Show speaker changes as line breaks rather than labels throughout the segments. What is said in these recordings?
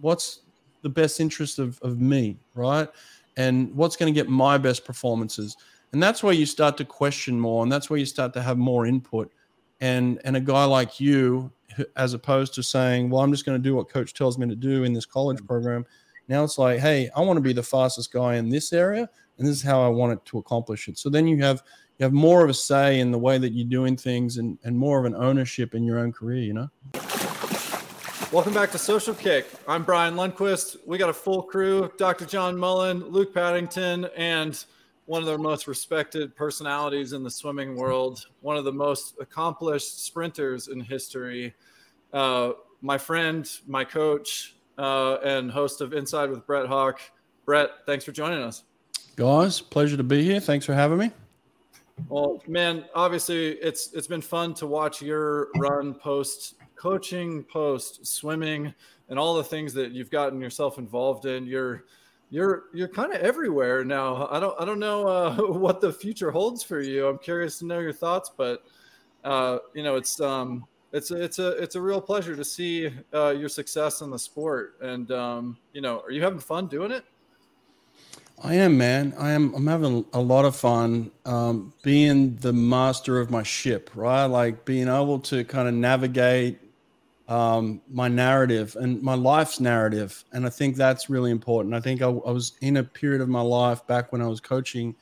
what's the best interest of, of me, right? And what's going to get my best performances. And that's where you start to question more, and that's where you start to have more input. And and a guy like you, as opposed to saying, "Well, I'm just going to do what coach tells me to do in this college program," now it's like, "Hey, I want to be the fastest guy in this area, and this is how I want it to accomplish it." So then you have you have more of a say in the way that you're doing things, and and more of an ownership in your own career. You know.
Welcome back to Social Kick. I'm Brian Lundquist. We got a full crew Dr. John Mullen, Luke Paddington, and one of the most respected personalities in the swimming world, one of the most accomplished sprinters in history, uh, my friend, my coach, uh, and host of Inside with Brett Hawke. Brett, thanks for joining us.
Guys, pleasure to be here. Thanks for having me.
Well, man, obviously it's it's been fun to watch your run post coaching, post swimming, and all the things that you've gotten yourself involved in. You're you're you're kind of everywhere now. I don't I don't know uh, what the future holds for you. I'm curious to know your thoughts, but uh, you know it's um it's it's a it's a real pleasure to see uh, your success in the sport. And um, you know, are you having fun doing it?
I am, man. I am. I'm having a lot of fun um, being the master of my ship, right? Like being able to kind of navigate um, my narrative and my life's narrative. And I think that's really important. I think I, I, was in a period of my life back when I was coaching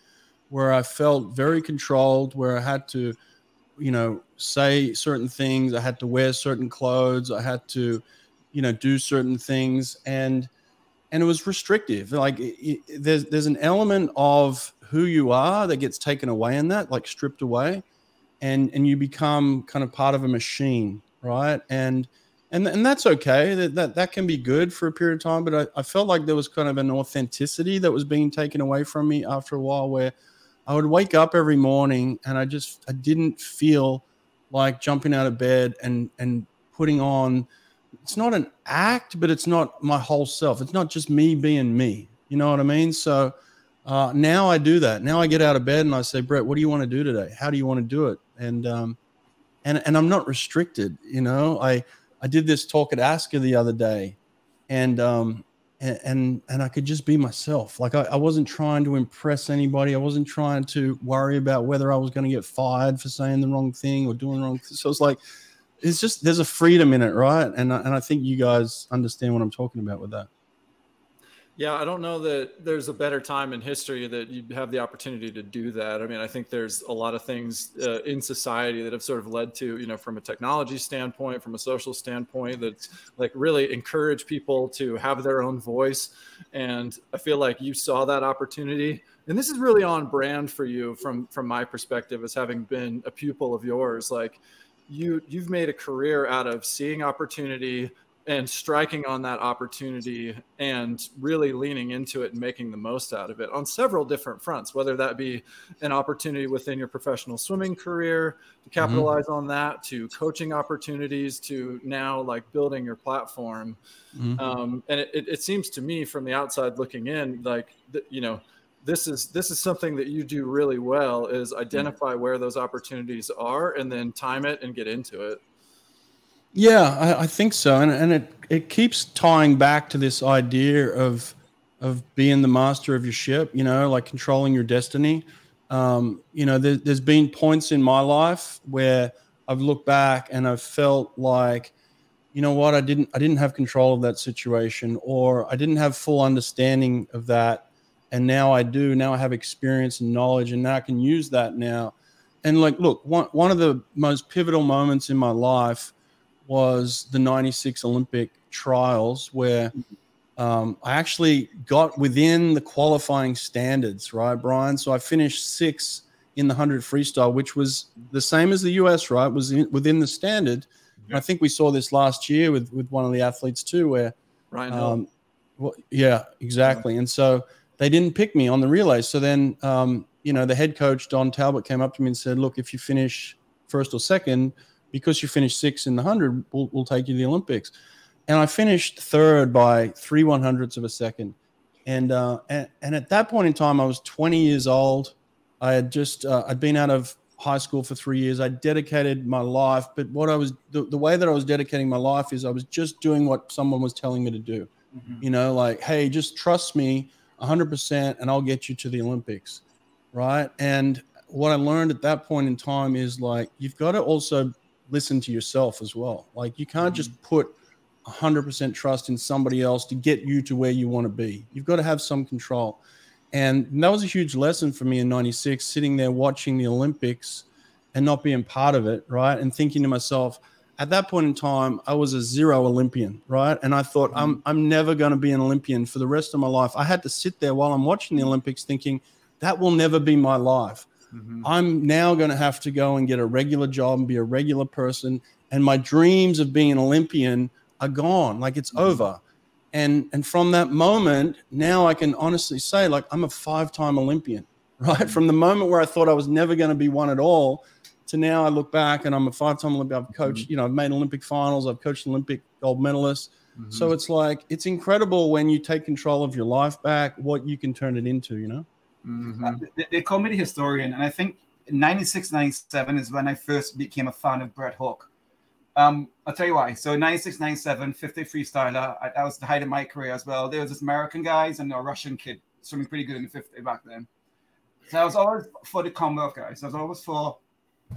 where I felt very controlled, where I had to, you know, say certain things. I had to wear certain clothes. I had to, you know, do certain things. And, and it was restrictive. Like it, it, there's, there's an element of who you are that gets taken away in that, like stripped away. And, and you become kind of part of a machine right? And and and that's okay. That that, that can be good for a period of time. But I, I felt like there was kind of an authenticity that was being taken away from me after a while, where I would wake up every morning and I just I didn't feel like jumping out of bed and and putting on. It's not an act, but it's not my whole self. It's not just me being me. You know what I mean? So uh, now I do that. Now I get out of bed and I say, Brett, what do you want to do today? How do you want to do it? And um, and and I'm not restricted. You know, I I did this talk at ASCA the other day, and um and and, and I could just be myself. Like I, I wasn't trying to impress anybody. I wasn't trying to worry about whether I was going to get fired for saying the wrong thing or doing the wrong. Thing. So it's like it's just there's a freedom in it, right? And and I think you guys understand what I'm talking about with that.
Yeah, I don't know that there's a better time in history that you have the opportunity to do that. I mean, I think there's a lot of things uh, in society that have sort of led to, you know, from a technology standpoint, from a social standpoint, that's like really encourage people to have their own voice. And I feel like you saw that opportunity. And this is really on brand for you from from my perspective as having been a pupil of yours. Like you you've made a career out of seeing opportunity, and striking on that opportunity and really leaning into it and making the most out of it on several different fronts, whether that be an opportunity within your professional swimming career to mm-hmm. capitalize mm-hmm. on that, to coaching opportunities, to now like building your platform. Mm-hmm. Um, and it, it, it, seems to me from the outside looking in, like, you know, this is this is something that you do really well is identify mm-hmm. where those opportunities are and then time it and get into it
yeah, I, I, think so, and and it it keeps tying back to this idea of of being the master of your ship. You know, like controlling your destiny. Um, you know, there, there's been points in my life where I've looked back and I've felt like, you know what, I didn't I didn't have control of that situation, or I didn't have full understanding of that, and now I do. Now I have experience and knowledge, and now I can use that now. And like, look, one one of the most pivotal moments in my life was the 96 Olympic trials where um, I actually got within the qualifying standards, right, Brian? So I finished sixth in the 100 freestyle, which was the same as the US, right? Was in, within the standard. Yeah. I think we saw this last year with, with one of the athletes too, where
Ryan um,
well, yeah, exactly. Yeah. And so they didn't pick me on the relay. So then, um, you know, the head coach, Don Talbot, came up to me and said, look, if you finish first or second, because you finished sixth in the 100, we'll, we'll take you to the Olympics. And I finished third by three one hundredths of a second. And, uh, and, and at that point in time, I was 20 years old. I had just, uh, I'd been out of high school for three years. I dedicated my life, but what I was the, the way that I was dedicating my life is I was just doing what someone was telling me to do. Mm-hmm. You know, like, hey, just trust me 100% and I'll get you to the Olympics. Right. And what I learned at that point in time is like, you've got to also listen to yourself as well. Like, you can't mm-hmm. just put 100% trust in somebody else to get you to where you want to be. You've got to have some control. And that was a huge lesson for me in 96, sitting there watching the Olympics and not being part of it, right? And thinking to myself, at that point in time, I was a zero Olympian, right? And I thought, I'm, mm-hmm. I'm never going to be an Olympian for the rest of my life. I had to sit there while I'm watching the Olympics thinking, that will never be my life. Mm-hmm. I'm now going to have to go and get a regular job and be a regular person. And my dreams of being an Olympian are gone. Like it's mm-hmm. over and and from that moment now i can honestly say like i'm a five-time olympian right mm-hmm. from the moment where i thought i was never going to be one at all to now i look back and i'm a five-time olympian i've coached mm-hmm. you know i've made olympic finals i've coached olympic gold medalists mm-hmm. so it's like it's incredible when you take control of your life back what you can turn it into you know
mm-hmm. uh, they, they call me the historian and i think 96 97 is when i first became a fan of Brett Hawke um, I'll tell you why. So 96, 97, 50 freestyler. I, that was the height of my career as well. There was this American guys and a Russian kid swimming pretty good in the 50 back then. So I was always for the Commonwealth guys. I was always for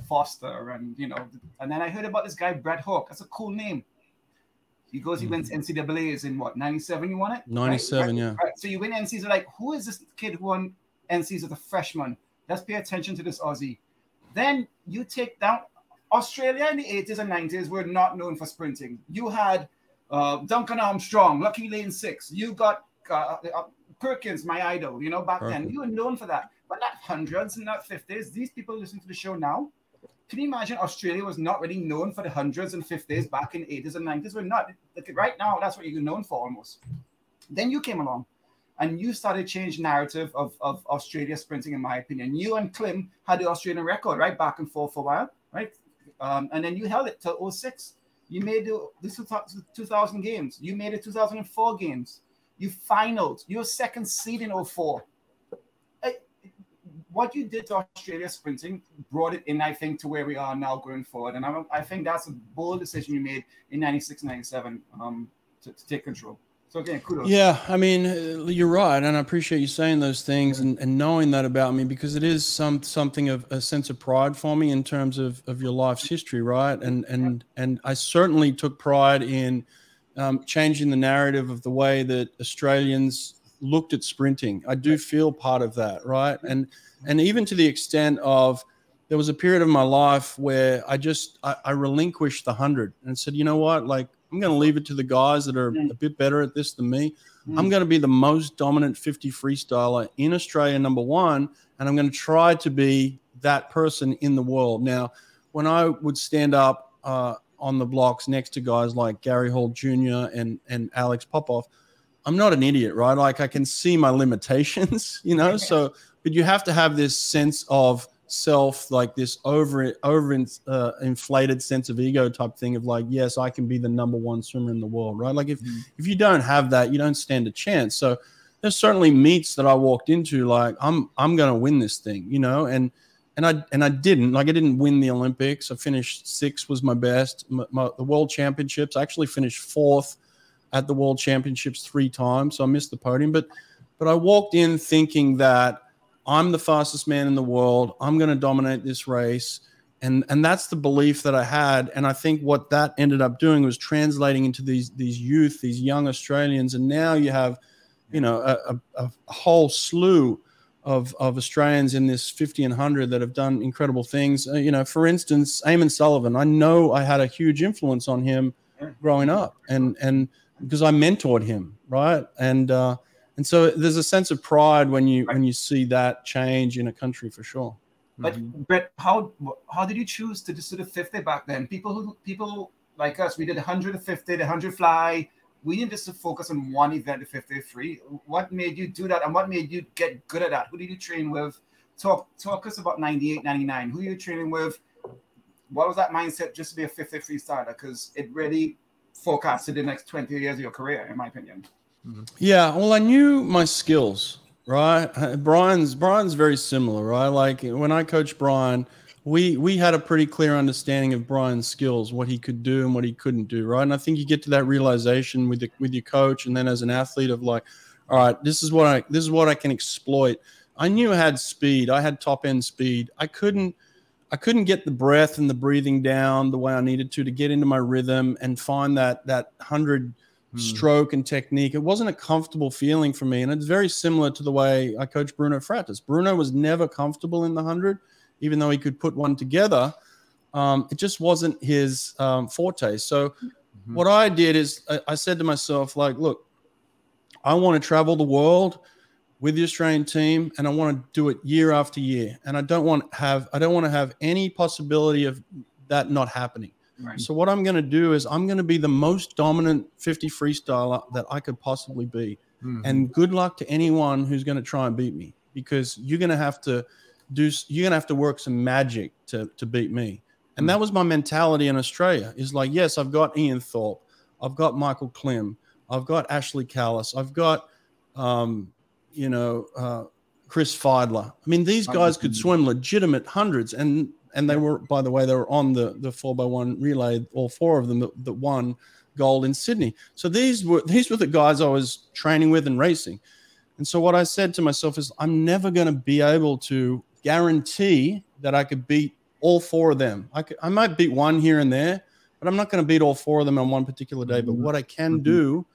Foster and you know. And then I heard about this guy Brett Hawke. That's a cool name. He goes, he wins mm-hmm. NCAA's in what 97? You won it?
97, right? yeah.
Right. So you win NCs. Like, who is this kid who won NCs as a freshman? Let's pay attention to this Aussie. Then you take down Australia in the 80s and 90s were not known for sprinting. You had uh, Duncan Armstrong, Lucky Lane Six. You got uh, uh, Perkins, my idol, you know, back Perfect. then. You were known for that. But not hundreds and not 50s. These people listen to the show now. Can you imagine Australia was not really known for the hundreds and 50s back in 80s and 90s? We're not. Like, Right now, that's what you're known for almost. Then you came along and you started change narrative of, of Australia sprinting, in my opinion. You and Klim had the Australian record, right? Back and forth for a while, right? Um, and then you held it till 06. You made the, the 2000 games. You made it 2004 games. You finaled. You're second seed in 04. what you did to Australia sprinting brought it in, I think, to where we are now going forward. And I, I think that's a bold decision you made in 96, 97 um, to, to take control. So again, kudos.
Yeah, I mean, you're right, and I appreciate you saying those things and, and knowing that about me because it is some something of a sense of pride for me in terms of, of your life's history, right? And and and I certainly took pride in um, changing the narrative of the way that Australians looked at sprinting. I do feel part of that, right? And and even to the extent of there was a period of my life where I just I, I relinquished the hundred and said, you know what, like I'm going to leave it to the guys that are mm. a bit better at this than me. Mm. I'm going to be the most dominant 50 freestyler in Australia, number one, and I'm going to try to be that person in the world. Now, when I would stand up uh, on the blocks next to guys like Gary Hall Jr. and and Alex Popov, I'm not an idiot, right? Like I can see my limitations, you know. So, but you have to have this sense of self like this over over uh, inflated sense of ego type thing of like yes i can be the number one swimmer in the world right? Like if mm-hmm. if you don't have that you don't stand a chance. So there's certainly meets that i walked into like i'm i'm gonna win this thing you know? And and i and i didn't like i didn't win the olympics. I finished six was my best. My, my, the world championships i actually finished fourth at the world championships three times so i missed the podium. But but i walked in thinking that I'm the fastest man in the world. I'm going to dominate this race. And, and that's the belief that I had. And I think what that ended up doing was translating into these, these youth, these young Australians. And now you have, you know, a, a, a whole slew of, of Australians in this 50 and 100 that have done incredible things. Uh, you know, for instance, Eamon Sullivan, I know I had a huge influence on him growing up and, and because I mentored him, right? And, uh, and so there's a sense of pride when you when you see that change in a country for sure.
But mm-hmm. Brett, how how did you choose to just do the 50 back then? People who people like us, we did 150, the 100 fly. We didn't just focus on one event, the 53. What made you do that, and what made you get good at that? Who did you train with? Talk talk us about 98, 99. Who are you training with? What was that mindset just to be a 50 starter? Because it really forecasted the next 20 years of your career, in my opinion.
Mm-hmm. Yeah, well, I knew my skills, right? Brian's Brian's very similar, right? Like when I coached Brian, we we had a pretty clear understanding of Brian's skills, what he could do and what he couldn't do, right? And I think you get to that realization with the, with your coach, and then as an athlete of like, all right, this is what I this is what I can exploit. I knew I had speed. I had top end speed. I couldn't I couldn't get the breath and the breathing down the way I needed to to get into my rhythm and find that that hundred mm. stroke and technique. It wasn't a comfortable feeling for me, and it's very similar to the way I coached Bruno Fratus. Bruno was never comfortable in the hundred even though he could put one together. Um, it just wasn't his um, forte. So mm-hmm. what I did is I, I, said to myself, like, look, I want to travel the world with the Australian team, and I want to do it year after year. And I don't want have I don't want to have any possibility of that not happening. Right. So what I'm going to do is I'm going to be the most dominant 50 freestyler that I could possibly be. Mm-hmm. And good luck to anyone who's going to try and beat me because you're going to have to do you're gonna have to work some magic to to beat me. And that hmm. was my mentality in Australia. Is like, yes, I've got Ian Thorpe, I've got Michael Klim, I've got Ashley Callus, I've got um, you know, uh, Chris Fydler. I mean, these guys could swim legitimate hundreds, and and they were, by the way, they were on the the four by one relay, all four of them that, that won gold in Sydney. So these were these were the guys I was training with and racing. And so what I said to myself is, I'm never going to be able to guarantee that I could beat all four of them. I, could, I might beat one here and there, but I'm not going to beat all four of them on one particular day. But mm-hmm. what I can mm-hmm. do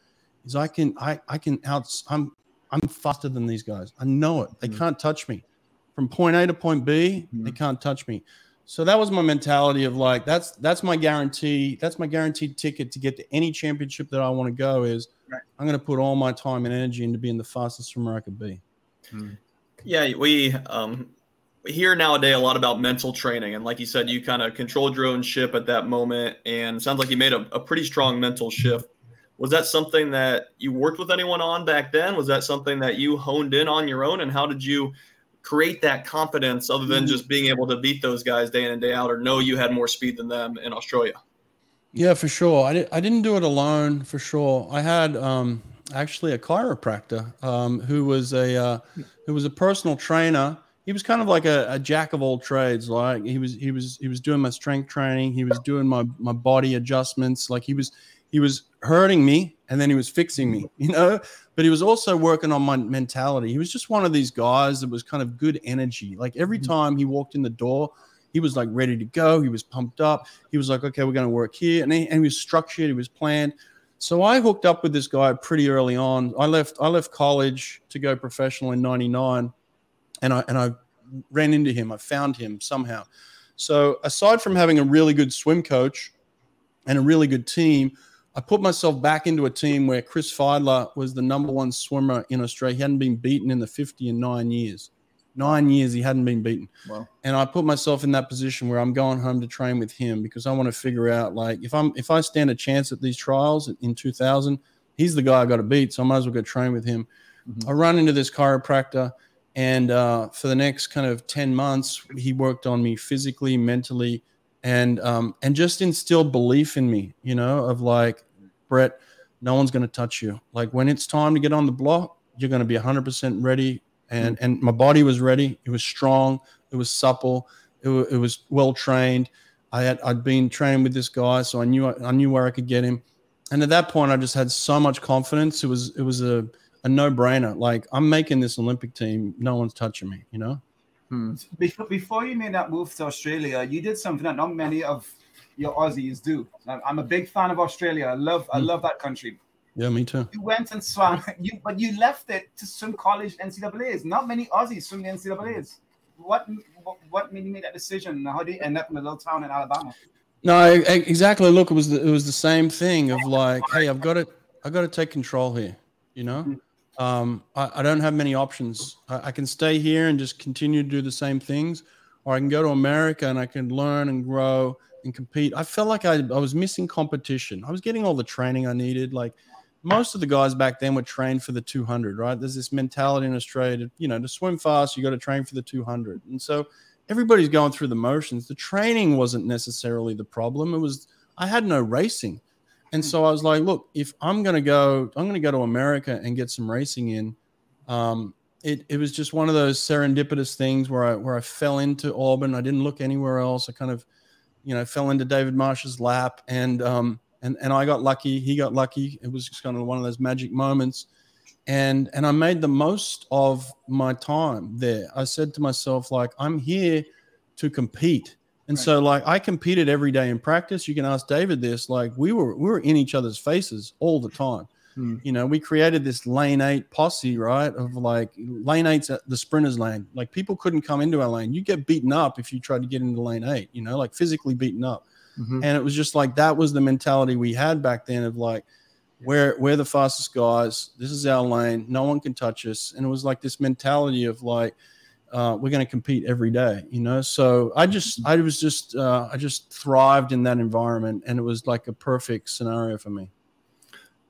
is I can I I can out I'm I'm faster than these guys. I know it. They mm-hmm. can't touch me. From point A to point B, they can't touch me. So that was my mentality of like that's that's my guarantee. That's my guaranteed ticket to get to any championship that I want to go. Is right. I'm going to put all my time and energy into being the fastest swimmer I could be.
Yeah, we um, hear nowadays a lot about mental training and like you said you kind of controlled your own ship at that moment and sounds like you made a, a, pretty strong mental shift was that something that you worked with anyone on back then was that something that you honed in on your own and how did you create that confidence other than just being able to beat those guys day in and day out or know you had more speed than them in australia
yeah for sure i, did, I didn't do it alone for sure i had um, actually a chiropractor um, who was a uh, who was a personal trainer he was kind of like a, a, jack of all trades. Like he was, he was, he was doing my strength training. He was doing my my body adjustments. Like he was, he was hurting me and then he was fixing me, you know. But he was also working on my mentality. He was just one of these guys that was kind of good energy. Like every mm-hmm. time he walked in the door, he was like ready to go. He was pumped up. He was like, okay, we're going to work here, and he, and he was structured. He was planned. So I hooked up with this guy pretty early on. I left I left college to go professional in '99 and I and I ran into him. I found him somehow. So aside from having a really good swim coach and a really good team, I put myself back into a team where Chris Fydler was the number one swimmer in Australia. He hadn't been beaten in the 50 in nine years. Nine years he hadn't been beaten. Wow. And I put myself in that position where I'm going home to train with him because I want to figure out like if I'm if I stand a chance at these trials in 2000, he's the guy I got to beat. So I might as well go train with him. Mm-hmm. I run into this chiropractor and uh, for the next kind of 10 months, he worked on me physically, mentally, and um, and just instilled belief in me, you know, of like, Brett, no one's going to touch you. Like when it's time to get on the block, you're going to be 100% ready. And, and my body was ready. It was strong. It was supple. It, w- it was well trained. I had I'd been trained with this guy, so I knew I knew where I could get him. And at that point, I just had so much confidence. It was it was a a no brainer. Like I'm making this Olympic team. No one's touching me. You know.
Hmm. Before, before you made that move to Australia, you did something that not many of your Aussies do. I'm a big fan of Australia. I love hmm. I love that country.
Yeah, me too.
You went and swam, you but you left it to swim college NCAA's. Not many Aussies swim the NCAA's. What what, what made you make that decision? How did you end up in a little town in Alabama?
No, exactly. Look, it was the, it was the same thing of like, hey, I've got to I got to take control here. You know, hmm um, I, I, don't have many options. I, I, can stay here and just continue to do the same things, or I can go to America and I can learn and grow and compete. I felt like I, I was missing competition. I was getting all the training I needed. Like most of the guys back then were trained for the 200, right? There's this mentality in Australia, to, you know, to swim fast, you got to train for the 200. And so everybody's going through the motions. The training wasn't necessarily the problem. It was, I had no racing. And so I was like, look, if I'm going to go, I'm going to go to America and get some racing in. Um, it, it was just one of those serendipitous things where I where I fell into Auburn. I didn't look anywhere else. I kind of, you know, fell into David Marsh's lap, and um, and and I got lucky. He got lucky. It was just kind of one of those magic moments, and and I made the most of my time there. I said to myself, like, I'm here to compete. And right. so like I competed every day in practice. You can ask David this. Like we were we were in each other's faces all the time. Hmm. You know, we created this lane eight posse, right? Of like lane eight's at the sprinters lane. Like people couldn't come into our lane. You get beaten up if you tried to get into lane eight, you know, like physically beaten up. Mm-hmm. And it was just like that was the mentality we had back then of like, we're we're the fastest guys. This is our lane. No one can touch us. And it was like this mentality of like, uh, we're going to compete every day, you know. So I just, I was just, uh, I just thrived in that environment, and it was like a perfect scenario for me.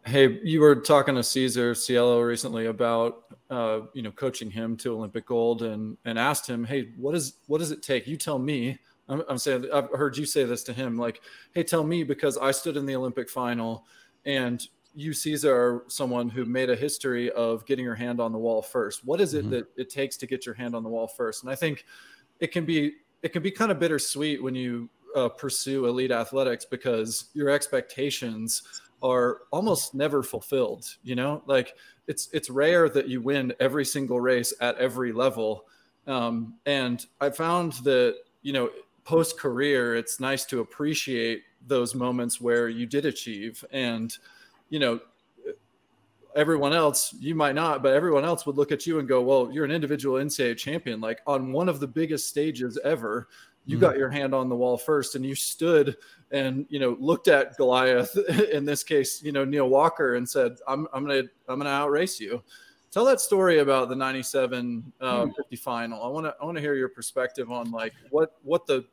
Hey, you were talking to Cesar Cielo recently about uh, you know coaching him to Olympic gold, and and asked him, hey, what is what does it take? You tell me. I'm, I'm saying I've heard you say this to him, like, hey, tell me because I stood in the Olympic final, and you Cesar are someone who made a history of getting your hand on the wall first. What is it mm-hmm. that it takes to get your hand on the wall first? And I think it can be it can be kind of bittersweet when you uh, pursue elite athletics because your expectations are almost never fulfilled you know like it's it's rare that you win every single race at every level um, and i found that you know post career it's nice to appreciate those moments where you did achieve and you know everyone else you might not but everyone else would look at you and go well you're an individual ncaa champion like on one of the biggest stages ever you mm. got your hand on the wall first and you stood and you know looked at Goliath in this case, you know Neil Walker and said, "I'm I'm gonna I'm gonna outrace you." Tell that story about the '97 uh, 50 final. I want to I want to hear your perspective on like what what the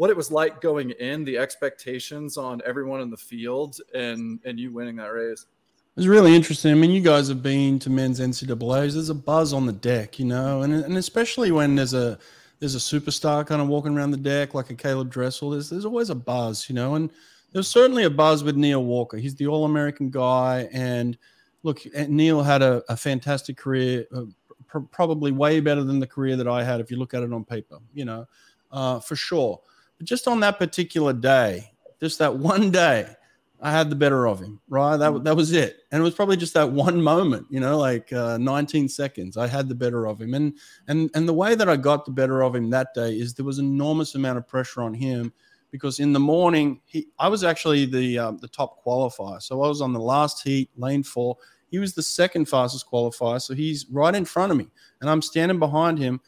what it was like going in, the expectations on everyone in the field, and and you winning that race.
It was really interesting. I mean, you guys have been to men's NCAA's. There's a buzz on the deck, you know, and and especially when there's a there's a superstar kind of walking around the deck like a Caeleb Dressel. There's there's always a buzz, you know, and there's certainly a buzz with Neil Walker. He's the All American guy, and look, Neil had a, a fantastic career, uh, pr- probably way better than the career that I had if you look at it on paper, you know, uh, for sure. But just on that particular day, just that one day, I had the better of him, right? That, that was it. And it was probably just that one moment, you know, like uh, 19 seconds. I had the better of him. And, and, and the way that I got the better of him that day is there was enormous amount of pressure on him because in the morning, he, I was actually the, um, the top qualifier. So I was on the last heat, lane four. He was the second fastest qualifier. So he's right in front of me and I'm standing behind him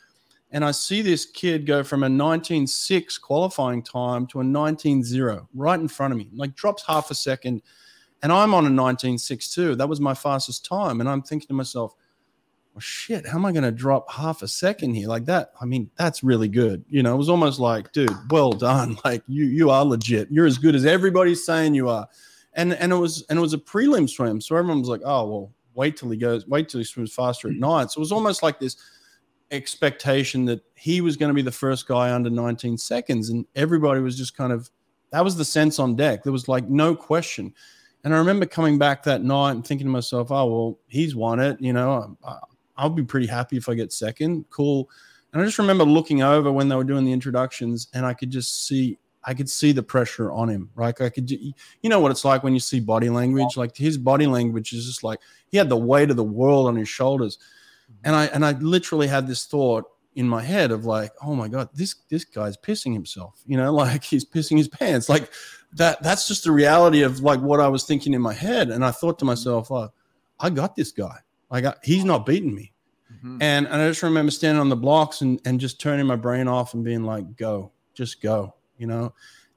and I see this kid go from a 19.6 qualifying time to a 19.0 right in front of me, like drops half a second. And I'm on a 19.6 too. That was my fastest time. And I'm thinking to myself, well, shit, how am I going to drop half a second here like that? I mean, that's really good. You know, it was almost like, dude, well done. Like you, you are legit. You're as good as everybody's saying you are. And and it was and it was a prelim swim, so everyone was like, oh well, wait till he goes, wait till he swims faster at night. So it was almost like this expectation that he was going to be the first guy under 19 seconds. And everybody was just kind of, that was the sense on deck. There was like no question. And I remember coming back that night and thinking to myself, oh, well, he's won it. You know, I'll be pretty happy if I get second. Cool. And I just remember looking over when they were doing the introductions and I could just see, I could see the pressure on him. Right. I could, you know what it's like when you see body language, like his body language is just like he had the weight of the world on his shoulders and I and I literally had this thought in my head of like, oh my god, this this guy's pissing himself, you know, like he's pissing his pants, like that. That's just the reality of like what I was thinking in my head, and I thought to myself, oh, I got this guy, like I, he's not beating me, mm-hmm. and and I just remember standing on the blocks and and just turning my brain off and being like, go, just go, you know.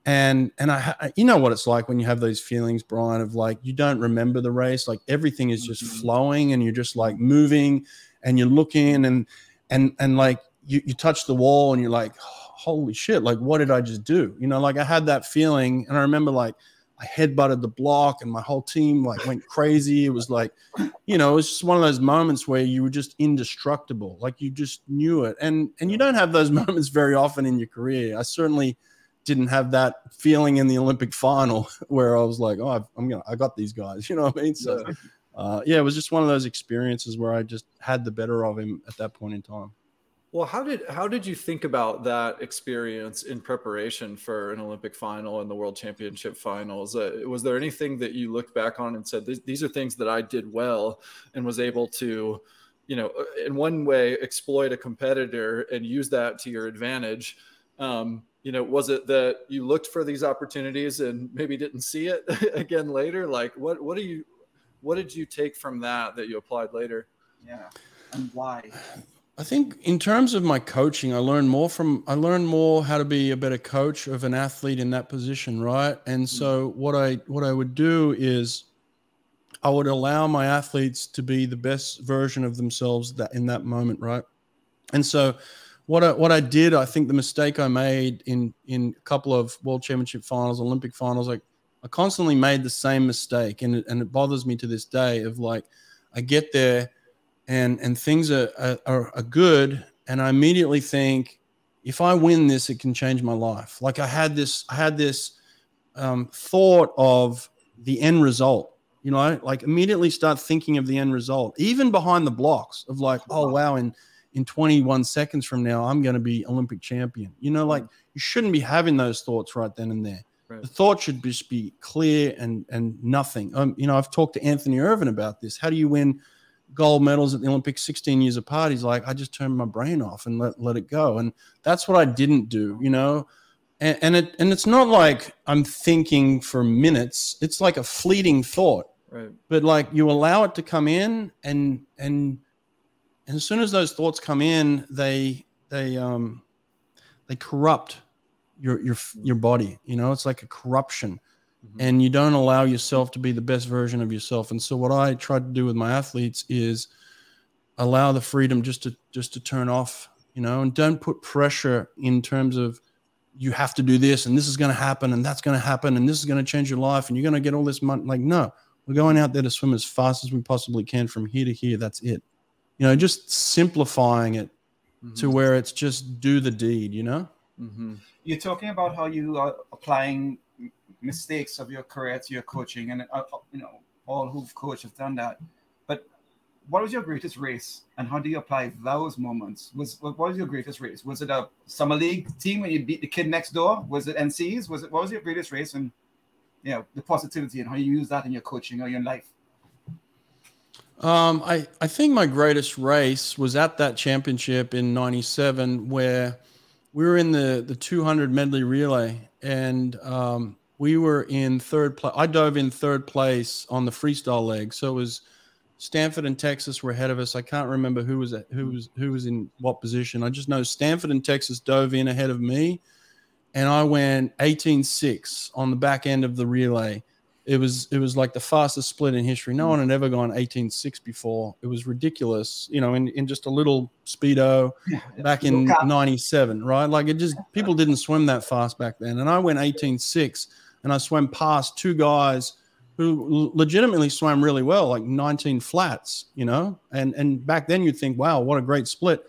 And and I, you know what it's like when you have those feelings, Brian, of like you don't remember the race, like everything is just mm-hmm. flowing, and you're just like moving, and you're looking and and and like you, you touch the wall and you're like holy shit like what did i just do? You know like i had that feeling and i remember like i headbutted the block and my whole team like went crazy. It was like you know it was just one of those moments where you were just indestructible like you just knew it. And and you don't have those moments very often in your career. I certainly didn't have that feeling in the olympic final where i was like oh i am gonna i got these guys you know what i mean? So uh, yeah, it was just one of those experiences where I just had the better of him at that point in time.
Well, how did how did you think about that experience in preparation for an Olympic final and the World Championship finals? Uh, was there anything that you looked back on and said these are things that I did well and was able to, you know, in one way exploit a competitor and use that to your advantage? Um, you know, was it that you looked for these opportunities and maybe didn't see it again later? Like, what what do you what did you take from that that you applied later?
Yeah, and why?
I think in terms of my coaching, I learned more from I learned more how to be a better coach of an athlete in that position, right? And hmm. so what I what I would do is I would allow my athletes to be the best version of themselves that in that moment, right? And so what I, what I did, I think the mistake I made in in a couple of world championship finals, Olympic finals, like I constantly made the same mistake, and it, and it bothers me to this day. Of like, I get there and and things are, are, are good and i immediately think if i win this it can change my life. Like i had this i had this um, thought of the end result you know? Like immediately start thinking of the end result even behind the blocks of like oh wow. in in 21 seconds from now i'm going to be olympic champion. You know like you shouldn't be having those thoughts right then and there right. the thought should just be clear and and nothing um, you know i've talked to Anthony Ervin about this how do you win gold medals at the Olympics 16 years apart. He's like, I just turned my brain off and let, let it go. And that's what I didn't do, you know? And, and it, and it's not like I'm thinking for minutes. It's like a fleeting thought,
right.
but like you allow it to come in and, and, and as soon as those thoughts come in, they, they, um, they corrupt your, your, your body, you know, it's like a corruption mm-hmm. and you don't allow yourself to be the best version of yourself. And so what I try to do with my athletes is allow the freedom just to just to turn off, you know, and don't put pressure in terms of you have to do this and this is going to happen and that's going to happen and this is going to change your life and you're going to get all this money. Like, no, we're going out there to swim as fast as we possibly can from here to here. That's it. You know, just simplifying it mm-hmm. to where it's just do the deed, you know?
Mm-hmm. You're talking about how you are applying mistakes of your career to your coaching, and uh, uh, you know all who've coached have done that. But what was your greatest race, and how do you apply those moments? Was what was your greatest race? Was it a summer league team when you beat the kid next door? Was it NCs? Was it what was your greatest race, and you know the positivity and how you use that in your coaching or your life?
Um, I, I think my greatest race was at that championship in 97 where we were in the, the 200 medley relay and um, we were in third place. I dove in third place on the freestyle leg. So it was Stanford and Texas were ahead of us. I can't remember who was who was who was in what position. I just know Stanford and Texas dove in ahead of me, and I went 18-6 on the back end of the relay. It was it was like the fastest split in history. No one had ever gone 18-6 before. It was ridiculous, you know, in, in just a little speedo back in 97, right? Like it just people didn't swim that fast back then. And I went 18-6 and I swam past two guys who legitimately swam really well, like 19 flats, you know. And and back then you'd think, wow, what a great split.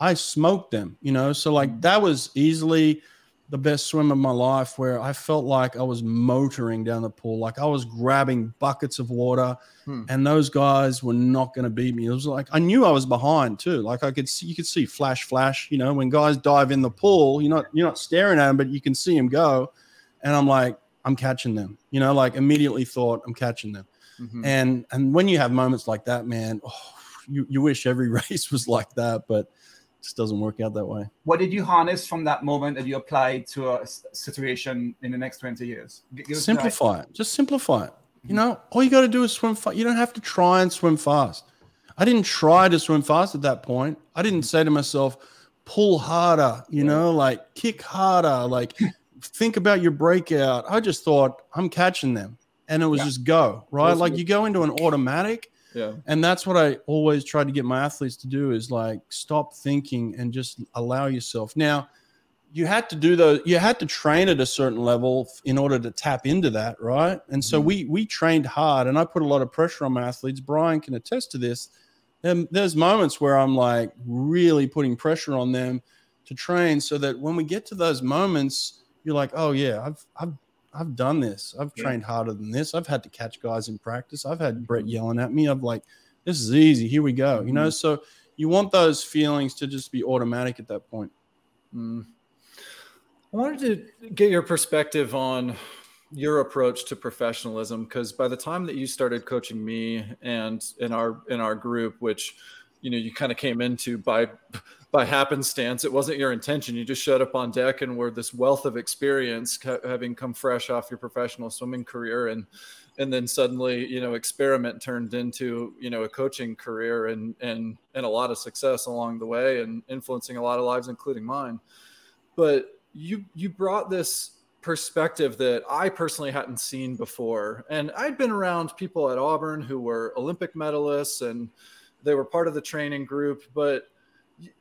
I smoked them, you know. So like mm. that was easily the best swim of my life where I felt like I was motoring down the pool, like I was grabbing buckets of water, hmm. and those guys were not going to beat me. It was like I knew I was behind too. Like I could see, you could see flash, flash. You know, when guys dive in the pool, you're not you're not staring at them, but you can see them go, and I'm like, I'm catching them. You know, like immediately thought I'm catching them. Mm-hmm. And and when you have moments like that, man, oh, you you wish every race was like that, but just doesn't work out that way.
What did you harness from that moment that you applied to a situation in the next 20 years?
simplify it. Just simplify it. You mm-hmm. know, all you got to do is swim fast. You don't have to try and swim fast. I didn't try to swim fast at that point. I didn't mm-hmm. say to myself, pull harder, you know, like kick harder, like think about your breakout. I just thought I'm catching them, and it was yeah. just go right. Like you go into an automatic,
yeah.
And that's what I always try to get my athletes to do is like stop thinking and just allow yourself. Now, you had to do those. You had to train at a certain level in order to tap into that, right? And so mm-hmm. we we trained hard, and I put a lot of pressure on my athletes. Brian can attest to this. And there's moments where I'm like really putting pressure on them to train so that when we get to those moments you're like, oh yeah, I've I've I've done this. I've
Yeah.
trained harder than this. I've had to catch guys in practice. I've had Brett yelling at me. I've like, this is easy. Here we go. You know, so you want those feelings to just be automatic at that point.
Mm. I wanted to get your perspective on your approach to professionalism because by the time that you started coaching me and in our in our group which you know you kind of came into by by happenstance. It wasn't your intention. You just showed up on deck and were this wealth of experience having come fresh off your professional swimming career and and then suddenly you know experiment turned into you know a coaching career and and and a lot of success along the way and influencing a lot of lives including mine. But you you brought this perspective that I personally hadn't seen before. And I'd been around people at Auburn who were Olympic medalists and they were part of the training group, but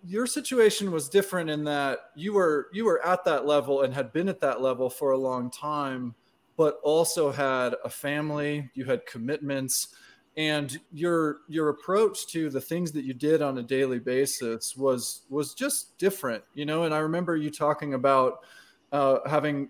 your situation was different in that you were you were at that level and had been at that level for a long time, but also had a family, you had commitments, and your your approach to the things that you did on a daily basis was was just different, you know. And I remember you talking about uh, having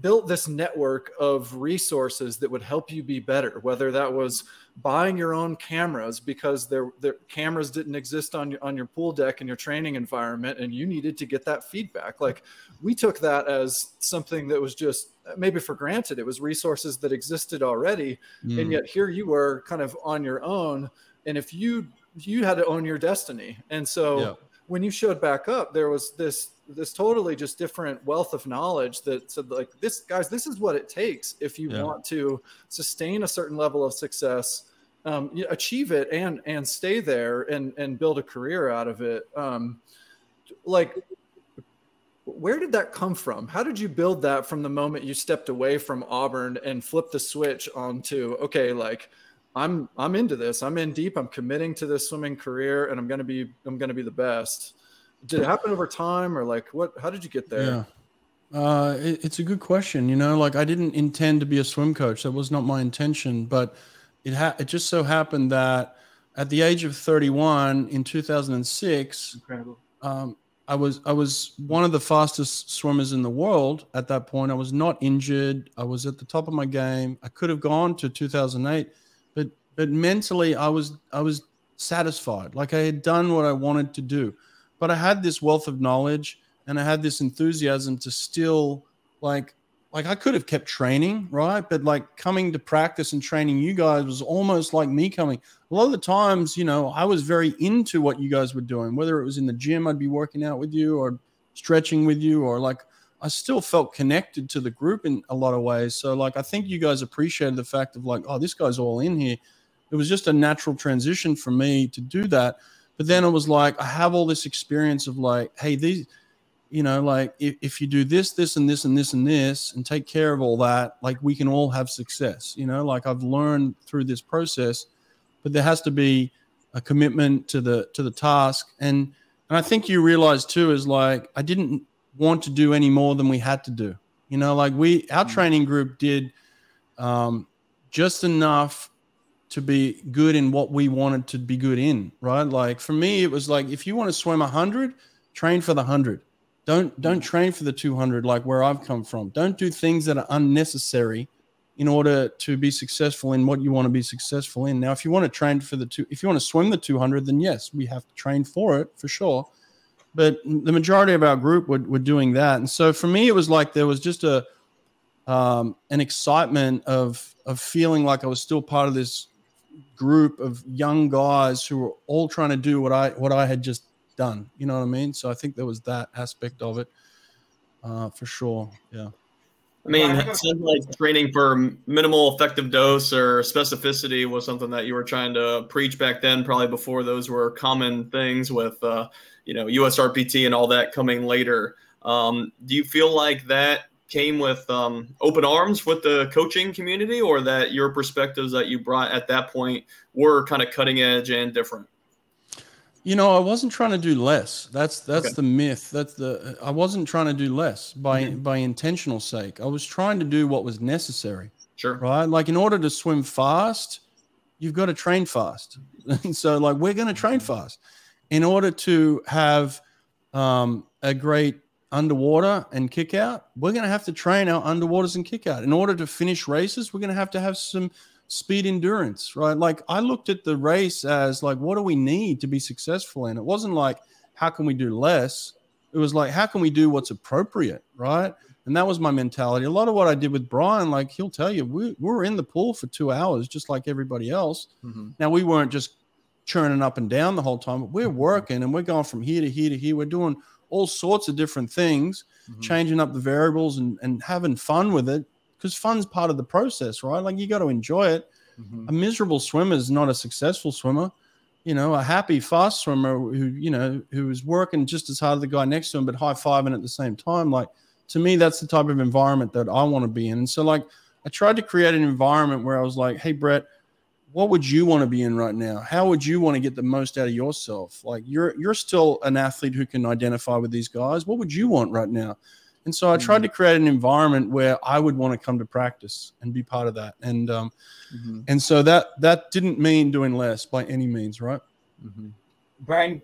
built this network of resources that would help you be better whether that was buying your own cameras because their their cameras didn't exist on your on your pool deck in your training environment and you needed to get that feedback like we took that as something that was just maybe for granted it was resources that existed already
Mm.
and yet here you were kind of on your own and if you you had to own your destiny and so
Yeah.
when you showed back up there was this this totally just different wealth of knowledge that said like this guys this is what it takes if you
Yeah.
want to sustain a certain level of success um, achieve it and and stay there and and build a career out of it. Um, like where did that come from? How did you build that from the moment you stepped away from auburn and flipped the switch onto okay like i'm i'm into this i'm in deep i'm committing to this swimming career and i'm going to be i'm going to be the best did it happen over time or like what how did you get there
Yeah. Uh, it, it's a good question. You know, like I didn't intend to be a swim coach. That was not my intention, but it ha- it just so happened that at the age of 31 in 2006,
Incredible.
um, I was I was one of the fastest swimmers in the world at that point. I was not injured. I was at the top of my game. I could have gone to 2008, but but mentally I was I was satisfied. Like I had done what I wanted to do. But I had this wealth of knowledge and I had this enthusiasm to still like like I could have kept training, right? But like coming to practice and training you guys was almost like me coming. A lot of the times, you know, I was very into what you guys were doing, whether it was in the gym, I'd be working out with you or stretching with you, or like I still felt connected to the group in a lot of ways. So, like, I think you guys appreciated the fact of like, oh, this guy's all in here. It was just a natural transition for me to do that. But then it was like, I have all this experience of like, hey, these, you know, like if, if you do this, this, and this, and this, and this, and take care of all that, like we can all have success. You know, like I've learned through this process, but there has to be a commitment to the to the task. And and I think you realize too is like I didn't want to do any more than we had to do. You know, like we our training group did um, just enough to be good in what we wanted to be good in, right? Like for me, it was like if you want to swim a hundred, train for the hundred. Don't don't train for the two hundred like where I've come from. Don't do things that are unnecessary in order to be successful in what you want to be successful in. Now, if you want to train for the two, if you want to swim the two hundred, then yes, we have to train for it for sure. But the majority of our group were, were doing that, and so for me, it was like there was just a um, an excitement of of feeling like I was still part of this group of young guys who were all trying to do what I what I had just done. You know what I mean? So I think there was that aspect of it uh, for sure. Yeah.
I mean, it sounds like training for minimal effective dose or specificity was something that you were trying to preach back then, probably before those were common things with, uh, you know, USRPT and all that coming later. Um, do you feel like that came with um, open arms with the coaching community, or that your perspectives that you brought at that point were kind of cutting edge and different?
You know, I wasn't trying to do less. That's that's
Okay.
the myth. That's the I wasn't trying to do less by by intentional sake. I was trying to do what was necessary.
Sure.
right? Like in order to swim fast, you've got to train fast. And so like we're going to train fast in order to have um, a great underwater and kick out, we're going to have to train our underwaters and kick out. In order to finish races, we're going to have to have some speed endurance, right? Like I looked at the race as like, what do we need to be successful in? It wasn't like, how can we do less? It was like, how can we do what's appropriate, right? And that was my mentality. A lot of what I did with Brian, like he'll tell you, we, we were in the pool for two hours, just like everybody else. Mm-hmm. Now, we weren't just churning up and down the whole time, but we're working and we're going from here to here to here. We're doing all sorts of different things, mm-hmm. changing up the variables and, and having fun with it because fun's part of the process, right? Like you got to enjoy it. Mm-hmm. A miserable swimmer is not a successful swimmer. You know, a happy fast swimmer who you know who is working just as hard as the guy next to him, but high fiving at the same time. Like to me, that's the type of environment that I want to be in. And so, like, I tried to create an environment where I was like, "Hey, Brett." What would you want to be in right now? How would you want to get the most out of yourself? Like you're you're still an athlete who can identify with these guys. What would you want right now? And so I tried mm-hmm. to create an environment where I would want to come to practice and be part of that. And um, mm-hmm. and so that that didn't mean doing less by any means, right?
Mm-hmm. Brian,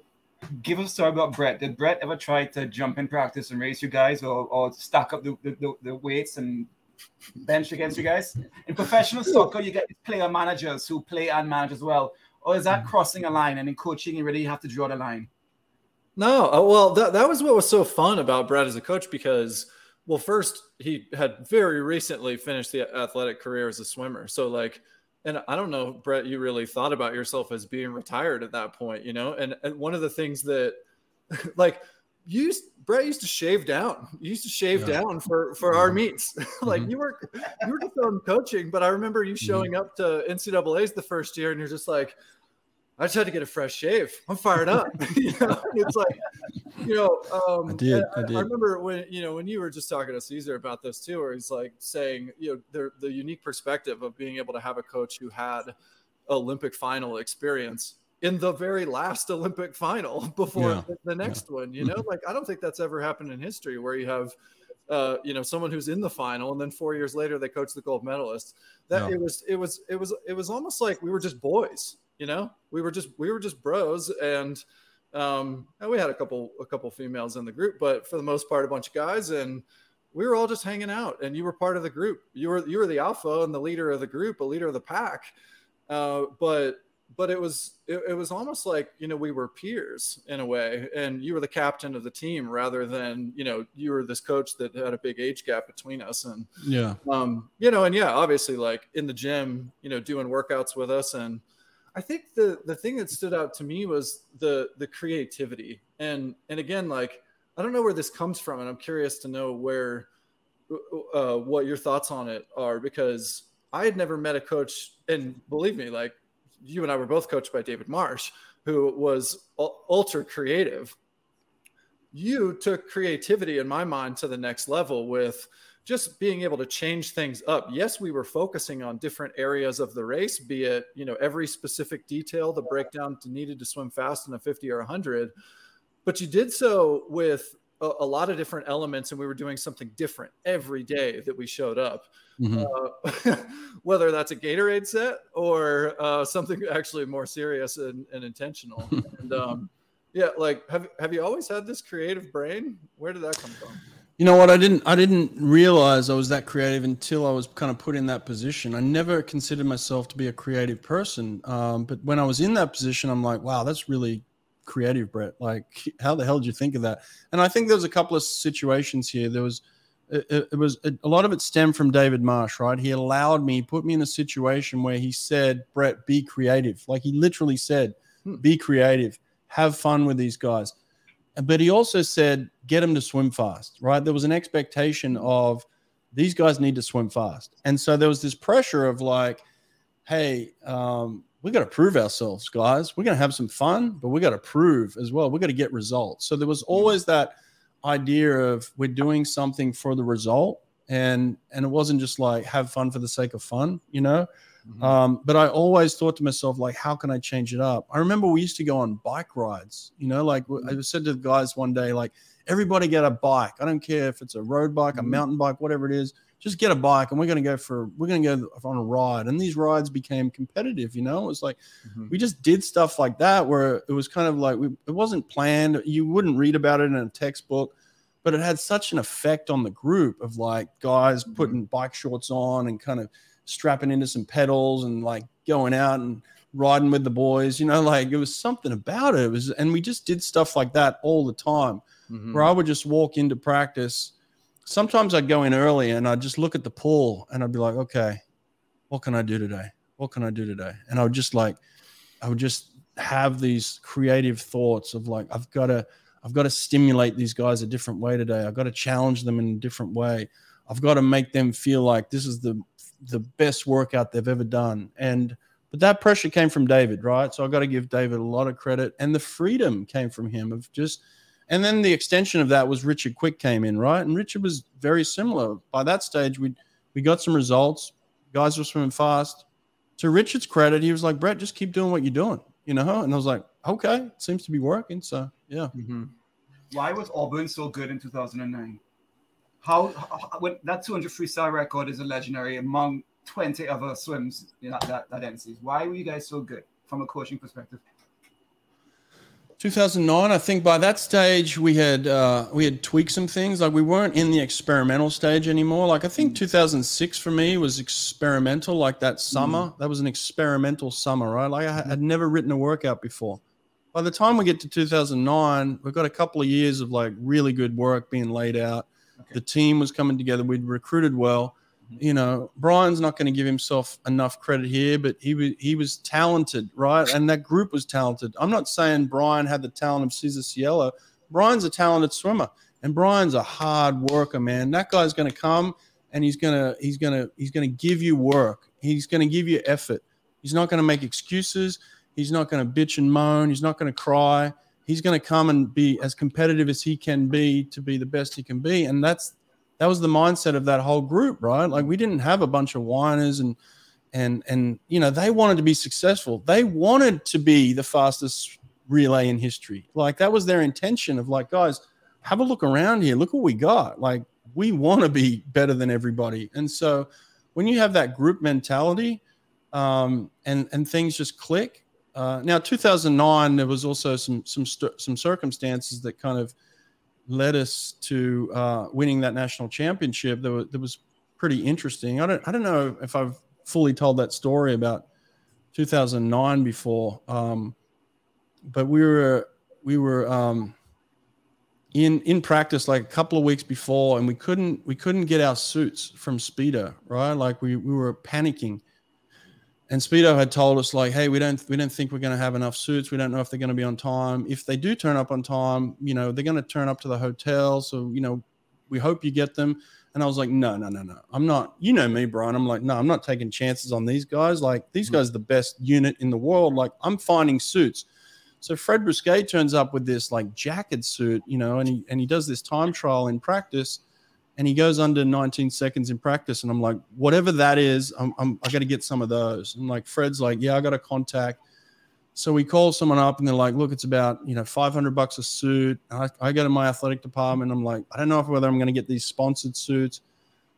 give us a story about Brett. Did Brett ever try to jump in practice and race you guys, or, or stack up the, the, the weights and bench against you guys? In professional soccer, you get player managers who play and manage as well. Or is that mm-hmm. crossing a line? And in coaching, you really have to draw the line.
No, uh, well, that, that was what was so fun about Brett as a coach because, well, first, he had very recently finished the athletic career as a swimmer. So, like, and I don't know, Brett, you really thought about yourself as being retired at that point, you know? And, and one of the things that, like, used Brett used to shave down. You used to shave yeah. down for for our meets. like mm-hmm. you were you were just on coaching, but I remember you mm-hmm. showing mm-hmm. up to NCAA's the first year, and you're just like, I just had to get a fresh shave. I'm fired up. you know, it's like, you know, um, I did. I, did. I remember when you know when you were just talking to Cesar about this too, where he's like saying, you know, the the unique perspective of being able to have a coach who had Olympic final experience in the very last Olympic final before yeah. the, the, next yeah. one. You know, like I don't think that's ever happened in history where you have. Uh, you know, someone who's in the final, and then four years later they coach the gold medalist. That it was, it was, it was, it was almost like we were just boys you know we were just we were just bros and um and we had a couple a couple females in the group but for the most part a bunch of guys and we were all just hanging out and you were part of the group you were you were the alpha and the leader of the group a leader of the pack uh, but but it was it, it, was almost like you know we were peers in a way and you were the captain of the team rather than you know you were this coach that had a big age gap between us. And
yeah.
um you know and yeah obviously like in the gym you know doing workouts with us. And I think the the thing that stood out to me was the the creativity. And and again like I don't know where this comes from and I'm curious to know where uh, what your thoughts on it are because I had never met a coach and believe me like you and I were both coached by David Marsh who was ultra creative. You took creativity in my mind to the next level with just being able to change things up. Yes, we were focusing on different areas of the race, be it, you know, every specific detail, the breakdown needed to swim fast in a 50 or 100, but you did so with a, a lot of different elements and we were doing something different every day that we showed up. Mm-hmm. Uh, whether that's a Gatorade set or uh, something actually more serious and, and intentional. and um, yeah, like have have you always had this creative brain? Where did that come from?
You know what? I didn't. I didn't realize I was that creative until I was kind of put in that position. I never considered myself to be a creative person, um, but when I was in that position, I'm like, wow, that's really creative, Brett. Like, how the hell did you think of that? And I think there was a couple of situations here. There was, it, it was a lot of it stemmed from David Marsh, right? He allowed me, put me in a situation where he said, Brett, be creative. Like he literally said, hmm. be creative, have fun with these guys but he also said, get them to swim fast, right? There was an expectation of these guys need to swim fast. And so there was this pressure of like, hey, um, we got to prove ourselves, guys. We're going to have some fun, but we got to prove as well. We got to get results. So there was always that idea of we're doing something for the result. And and it wasn't just like have fun for the sake of fun, you know. Mm-hmm. Um, but I always thought to myself, like, how can I change it up? I remember we used to go on bike rides, you know, like mm-hmm. I said to the guys one day, like, everybody get a bike. I don't care if it's a road bike, mm-hmm. a mountain bike, whatever it is, just get a bike and we're going to go for, we're going to go on a ride. And these rides became competitive, you know, it was like, mm-hmm. we just did stuff like that where it was kind of like, we, it wasn't planned. You wouldn't read about it in a textbook but it had such an effect on the group of like guys
Mhm.
putting bike shorts on and kind of strapping into some pedals and like going out and riding with the boys. You know, like it was something about it. It was, and we just did stuff like that all the time
Mhm.
where I would just walk into practice. Sometimes I'd go in early and I'd just look at the pool and I'd be like, okay, what can I do today? What can I do today? And I would just like, I would just have these creative thoughts of like, I've got to, I've got to stimulate these guys a different way today. I've got to challenge them in a different way. I've got to make them feel like this is the the best workout they've ever done. And but that pressure came from David, right? So I got to give David a lot of credit. And the freedom came from him of just and then the extension of that was Richard Quick came in, right? And Richard was very similar. By that stage, we we got some results. Guys were swimming fast. To Richard's credit, he was like, Brett, just keep doing what you're doing, you know? And I was like, okay, it seems to be working. So yeah.
Mhm.
Why was Auburn so good in 2009? How, how when that 200 freestyle record is a legendary among 20 other swims in that, that, that. Why were you guys so good from a coaching perspective?
2009 i think by that stage we had uh, we had tweaked some things. Like we weren't in the experimental stage anymore. Like i think mm. 2006 for me was experimental like that summer. Mm. That was an experimental summer right? Like I had mm. never written a workout before. By the time we get to 2009 we've got a couple of years of like really good work being laid out.
Okay.
the team was coming together. We'd recruited well you know brian's not going to give himself enough credit here but he was he was talented right? And that group was talented. I'm not saying brian had the talent of cesar cielo brian's a talented swimmer and brian's a hard worker man. That guy's going to come and he's to he's going to he's going to give you work. He's going to give you effort. He's not going to make excuses. He's not going to bitch and moan. He's not going to cry. He's going to come and be as competitive as he can be to be the best he can be and that's that was the mindset of that whole group right? Like we didn't have a bunch of whiners and and and you know they wanted to be successful. They wanted to be the fastest relay in history. Like that was their intention of like guys have a look around here. Look what we got. Like we want to be better than everybody. And so when you have that group mentality um, and and things just click uh, now 2009 there was also some some some circumstances that kind of led us to uh, winning that national championship that was, that was pretty interesting. I don't I don't know if I've fully told that story about 2009 before, um, but we were we were um, in in practice like a couple of weeks before, and we couldn't we couldn't get our suits from Speedo, right? Like we we were panicking. And Speedo had told us like, "Hey, we don't we don't think we're going to have enough suits. We don't know if they're going to be on time. If they do turn up on time, you know, they're going to turn up to the hotel. So you know, we hope you get them." And I was like, "No, no, no, no. I'm not. You know me, Brian. I'm like, no, I'm not taking chances on these guys. Like these mm-hmm. guys are the best unit in the world. Like I'm finding suits." So Fred Bousquet turns up with this like jacket suit, you know, and he and he does this time trial in practice and he goes under 19 seconds in practice and i'm like whatever that is i'm, I'm i got to get some of those. And like fred's like yeah i got a contact. So we call someone up and they're like look it's about you know 500 bucks a suit. I, I go to my athletic department. I'm like i don't know if whether i'm going to get these sponsored suits.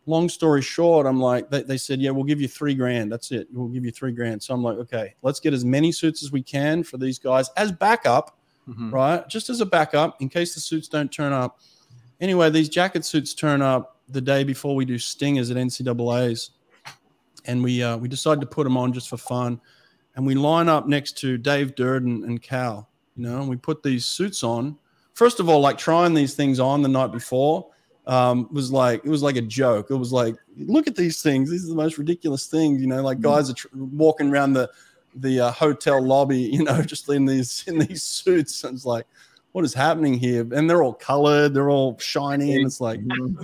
Long story short i'm like they, they said yeah we'll give you three grand. That's it. We'll give you three grand. So i'm like okay let's get as many suits as we can for these guys as backup
Mhm.
right? Just as a backup in case the suits don't turn up. Anyway, these jacket suits turn up the day before we do stingers at NCAA's, and we uh, we decide to put them on just for fun, and we line up next to Dave Durden and Cal, you know, and we put these suits on. First of all, like trying these things on the night before um, was like it was like a joke. It was like, look at these things; these are the most ridiculous things, you know. Like guys are tr- walking around the the uh, hotel lobby, you know, just in these in these suits. And it's like, what is happening here? And they're all colored, they're all shiny, and it's like,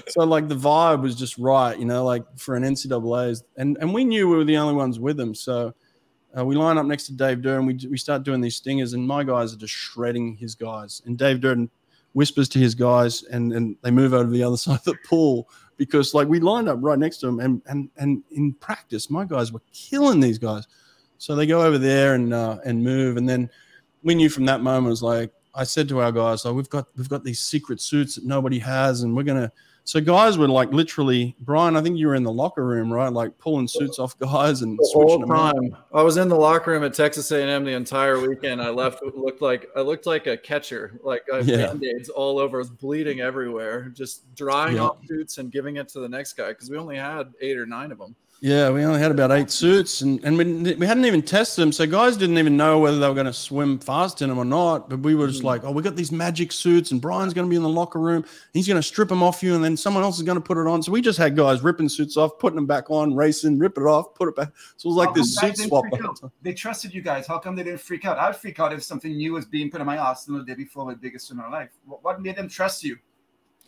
so like the vibe was just right, you know, like for an NCAA's, and and we knew we were the only ones with them, so. Uh, we line up next to Dave Durden. We, we start doing these stingers, and my guys are just shredding his guys. And Dave Durden whispers to his guys, and, and they move over to the other side of the pool because, like, we lined up right next to him. And, and, and in practice, my guys were killing these guys. So they go over there and uh, and move, and then we knew from that moment it was like I said to our guys, like we've got we've got these secret suits that nobody has, and we're gonna So guys were like literally, Brian. I think you were in the locker room, right? Like pulling suits off guys and
the
switching
whole
them. out.
time. I was in the locker room at Texas A&M the entire weekend. I left looked like I looked like a catcher, like I
Yeah.
band-aids all over, I was bleeding everywhere, just drying
Yeah.
off suits and giving it to the next guy because we only had eight or nine of them.
Yeah, we only had about eight suits, and, and we, we hadn't even tested them. So guys didn't even know whether they were going to swim fast in them or not. But we were just hmm. like, oh, we got these magic suits, and Brian's going to be in the locker room. He's going to strip them off you, and then someone else is going to put it on. So we just had guys ripping suits off, putting them back on, racing, rip it off, put it back. So it was like
How
this suit swap.
They trusted you guys. How come they didn't freak out? I'd freak out if something new was being put on my arsenal the day before my biggest swim in my life. What made them trust you?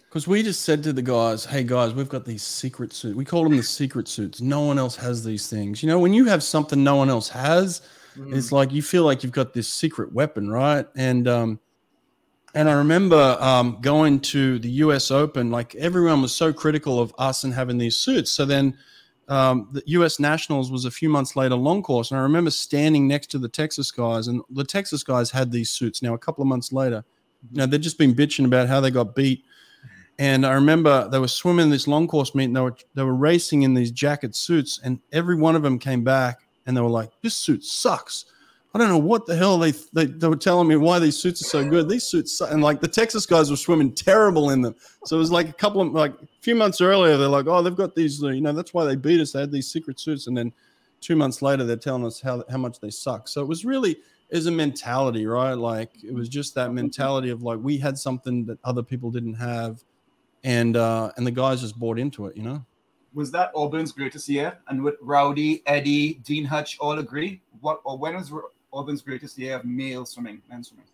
Because we just said to the guys, hey guys, we've got these secret suits. We call them the secret suits. No one else has these things. You know, when you have something no one else has, it's like you feel like you've got this secret weapon, right? And um, and I remember um, going to the U.S. Open. Like everyone was so critical of us and having these suits. So then um, the U.S. Nationals was a few months later, long course, and I remember standing next to the Texas guys, and the Texas guys had these suits. Now a couple of months later, you know, they'd just been bitching about how they got beat. And I remember they were swimming this long course meet, and they were they were racing in these jacket suits, and every one of them came back and they were like, "This suit sucks." I don't know what the hell they, they they were telling me why these suits are so good. These suits and like the Texas guys were swimming terrible in them. So it was like a couple of like a few months earlier, they're like, "Oh, they've got these, you know, that's why they beat us. They had these secret suits." And then two months later, they're telling us how how much they suck. So it was really is a mentality, right? Like it was just that mentality of like we had something that other people didn't have, and uh and the guys just bought into it, you know.
Was that Auburn's greatest year? And would Rowdy, Eddie, Dean Hutch all agree? What or when was Auburn's greatest year of male swimming, men's swimming?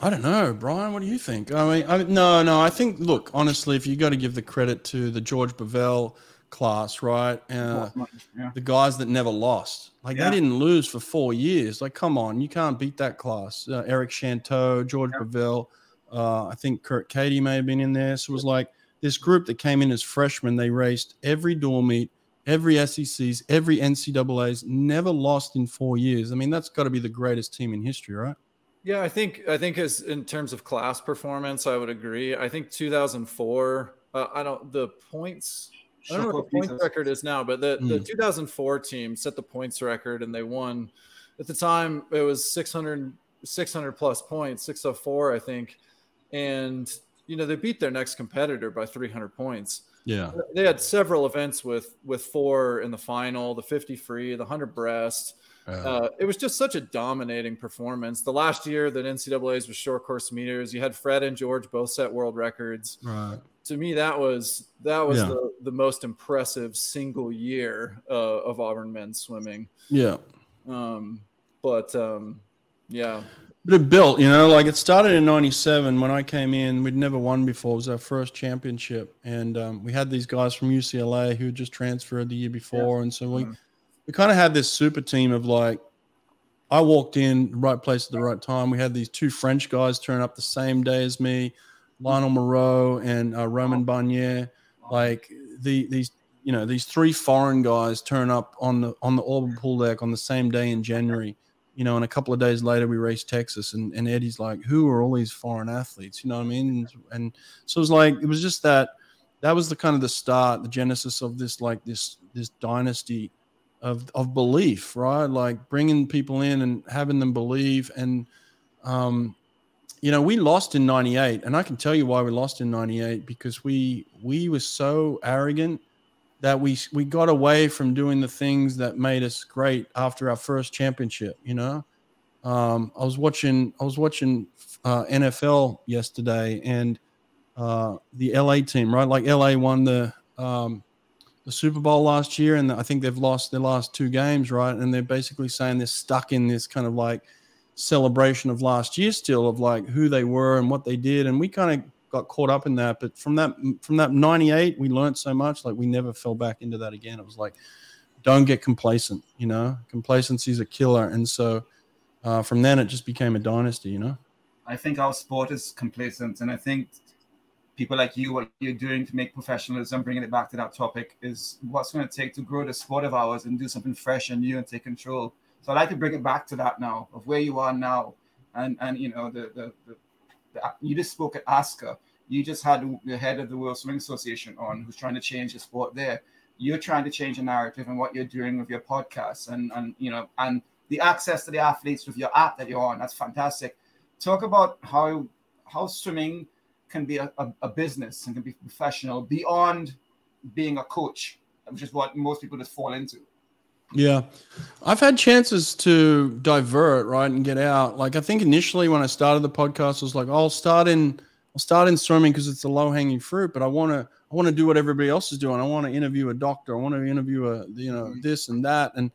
I don't know, Brian. What do you think? I mean, I, no, no. I think, look, honestly, if you got to give the credit to the George Bovell class, right? Uh,
yeah.
the guys that never lost, like
Yeah.
they didn't lose for four years. Like, come on, you can't beat that class. Uh, Eric Shanteau, George
Yeah.
Bovell. Uh, I think Kurt Katie may have been in there. So it was like this group that came in as freshmen. They raced every door meet, every SECs, every NCAA's, never lost in four years. I mean, that's got to be the greatest team in history, right?
Yeah, I think I think as in terms of class performance, I would agree. I think 2004. Uh, I don't the points. I don't know what the points record is now, but the, the
Mm.
2004 team set the points record and they won. At the time, it was 600 600 plus points, 604, I think, and you know they beat their next competitor by 300 points.
Yeah.
They had several events with with four in the final, the 50 free, the 100 breast. Uh, it was just such a dominating performance. The last year that NCAA's was short course meters, you had Fred and George both set world records.
right.
To me, that was that was
Yeah.
the, the most impressive single year uh, of Auburn men's swimming.
Yeah.
Um, but um, yeah,
But it built, you know, like it started in 97 when I came in. We'd never won before. It was our first championship. And um, we had these guys from UCLA who had just transferred the year before. And so we,
Mhm.
we kind of had this super team of like, I walked in the right place at the right time. We had these two French guys turn up the same day as me, Lionel Moreau and uh, Romain Barnier. Like the these, you know, these three foreign guys turn up on the on the Auburn pool deck on the same day in January you know, and a couple of days later we raced Texas, and, and Eddie's like, "Who are all these foreign athletes?" You know what I mean? And, so it was like it was just that that was the kind of the start, the genesis of this like this this dynasty of of belief, right? Like bringing people in and having them believe, and um, you know, we lost in '98, and I can tell you why we lost in '98 because we we were so arrogant that we we got away from doing the things that made us great after our first championship. You know, um, I was watching I was watching uh, NFL yesterday, and uh, the LA team, right? Like LA won the um, the Super Bowl last year, and I think they've lost their last two games, right? And they're basically saying they're stuck in this kind of like celebration of last year still of like who they were and what they did, and we kind of got caught up in that. But from that from that '98, we learned so much. Like we never fell back into that again. It was like, don't get complacent. You know, complacency is a killer. And so uh, from then, it just became a dynasty. You know.
I think our sport is complacent, and I think people like you, what you're doing to make professionalism, bringing it back to that topic, is what's going to take to grow the sport of ours and do something fresh and new and take control. So I'd like to bring it back to that now, of where you are now, and and you know the the, the, the you just spoke at ASCA. You just had the head of the World Swimming Association on who's trying to change the sport there. You're trying to change the narrative and what you're doing with your podcast and and you know and the access to the athletes with your app that you're on. That's fantastic. Talk about how how swimming can be a, a, a business and can be professional beyond being a coach, which is what most people just fall into.
Yeah. I've had chances to divert, right, and get out. Like I think initially when I started the podcast, I was like, I'll start in I'll start in swimming because it's a low hanging fruit, but I want to I want to do what everybody else is doing. I want to interview a doctor. I want to interview a you know mm-hmm. this and that. And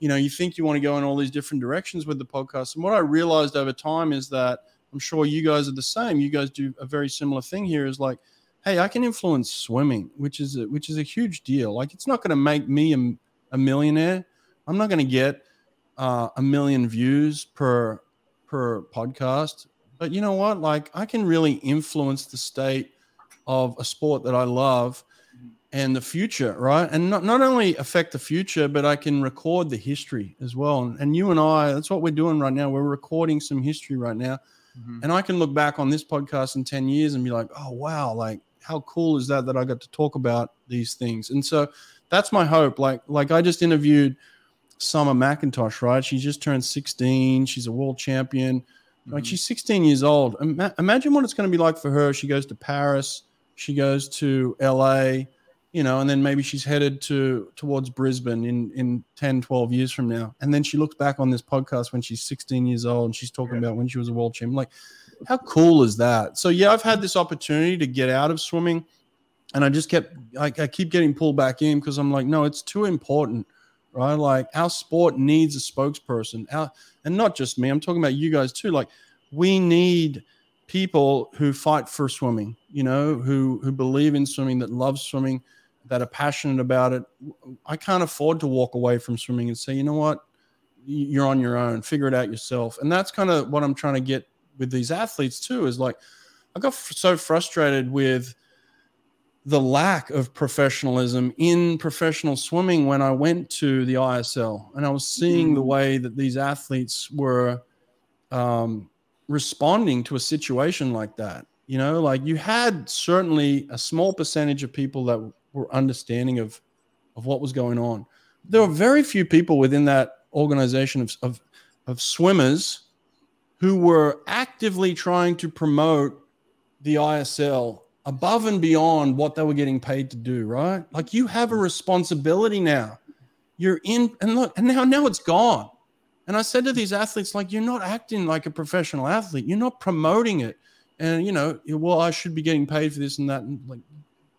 you know, you think you want to go in all these different directions with the podcast. And what I realized over time is that I'm sure you guys are the same. You guys do a very similar thing here. Is like, hey, I can influence swimming, which is a, which is a huge deal. Like, it's not going to make me a a millionaire. I'm not going to get uh, a million views per per podcast, but you know what? Like I can really influence the state of a sport that I love and the future, right? And not, not only affect the future, but I can record the history as well. And, and you and I, that's what we're doing right now. We're recording some history right now. Mm-hmm. And I can look back on this podcast in 10 years and be like, oh, wow, like how cool is that that I got to talk about these things? And so that's my hope. Like, like I just interviewed Summer McIntosh, right? She just turned 16. She's a world champion. Mm-hmm. Like she's 16 years old. Ima- imagine what it's going to be like for her. She goes to Paris. She goes to LA, you know, and then maybe she's headed to towards Brisbane in in 10, 12 years from now. And then she looks back on this podcast when she's 16 years old and she's talking yeah. about when she was a world champion. Like, how cool is that? So yeah, I've had this opportunity to get out of swimming and I just kept I, I keep getting pulled back in because I'm like, no, it's too important, right? Like our sport needs a spokesperson. Our, and not just me, I'm talking about you guys too. Like we need people who fight for swimming, you know, who who believe in swimming, that love swimming, that are passionate about it. I can't afford to walk away from swimming and say, you know what, you're on your own, figure it out yourself. And that's kind of what I'm trying to get with these athletes too. Is like I got so frustrated with the lack of professionalism in professional swimming when I went to the ISL and I was seeing mm. the way that these athletes were um, responding to a situation like that. You know, like you had certainly a small percentage of people that were understanding of of what was going on. There were very few people within that organization of, of, of swimmers who were actively trying to promote the ISL above and beyond what they were getting paid to do, right? Like you have a responsibility now. You're in and look, and now now it's gone. And I said to these athletes, like, you're not acting like a professional athlete. You're not promoting it. And you know, well, I should be getting paid for this and that. And like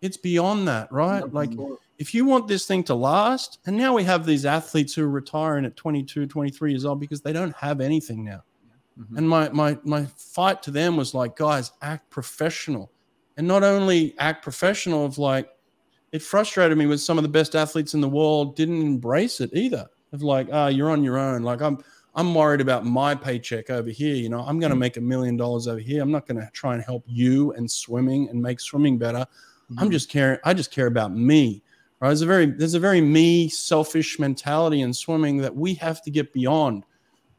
it's beyond that, right? Like if you want this thing to last, and now we have these athletes who are retiring at 22, 23 years old because they don't have anything now. Mm-hmm. And my my my fight to them was like, guys, act professional and not only act professional of like it frustrated me with some of the best athletes in the world didn't embrace it either. Of like ah oh, you're on your own. Like i'm i'm worried about my paycheck over here. You know i'm going to mm. make a million dollars over here. I'm not going to try and help you and swimming and make swimming better. Mm-hmm. i'm just caring i just care about me. Right? There's a very there's a very me selfish mentality in swimming that we have to get beyond.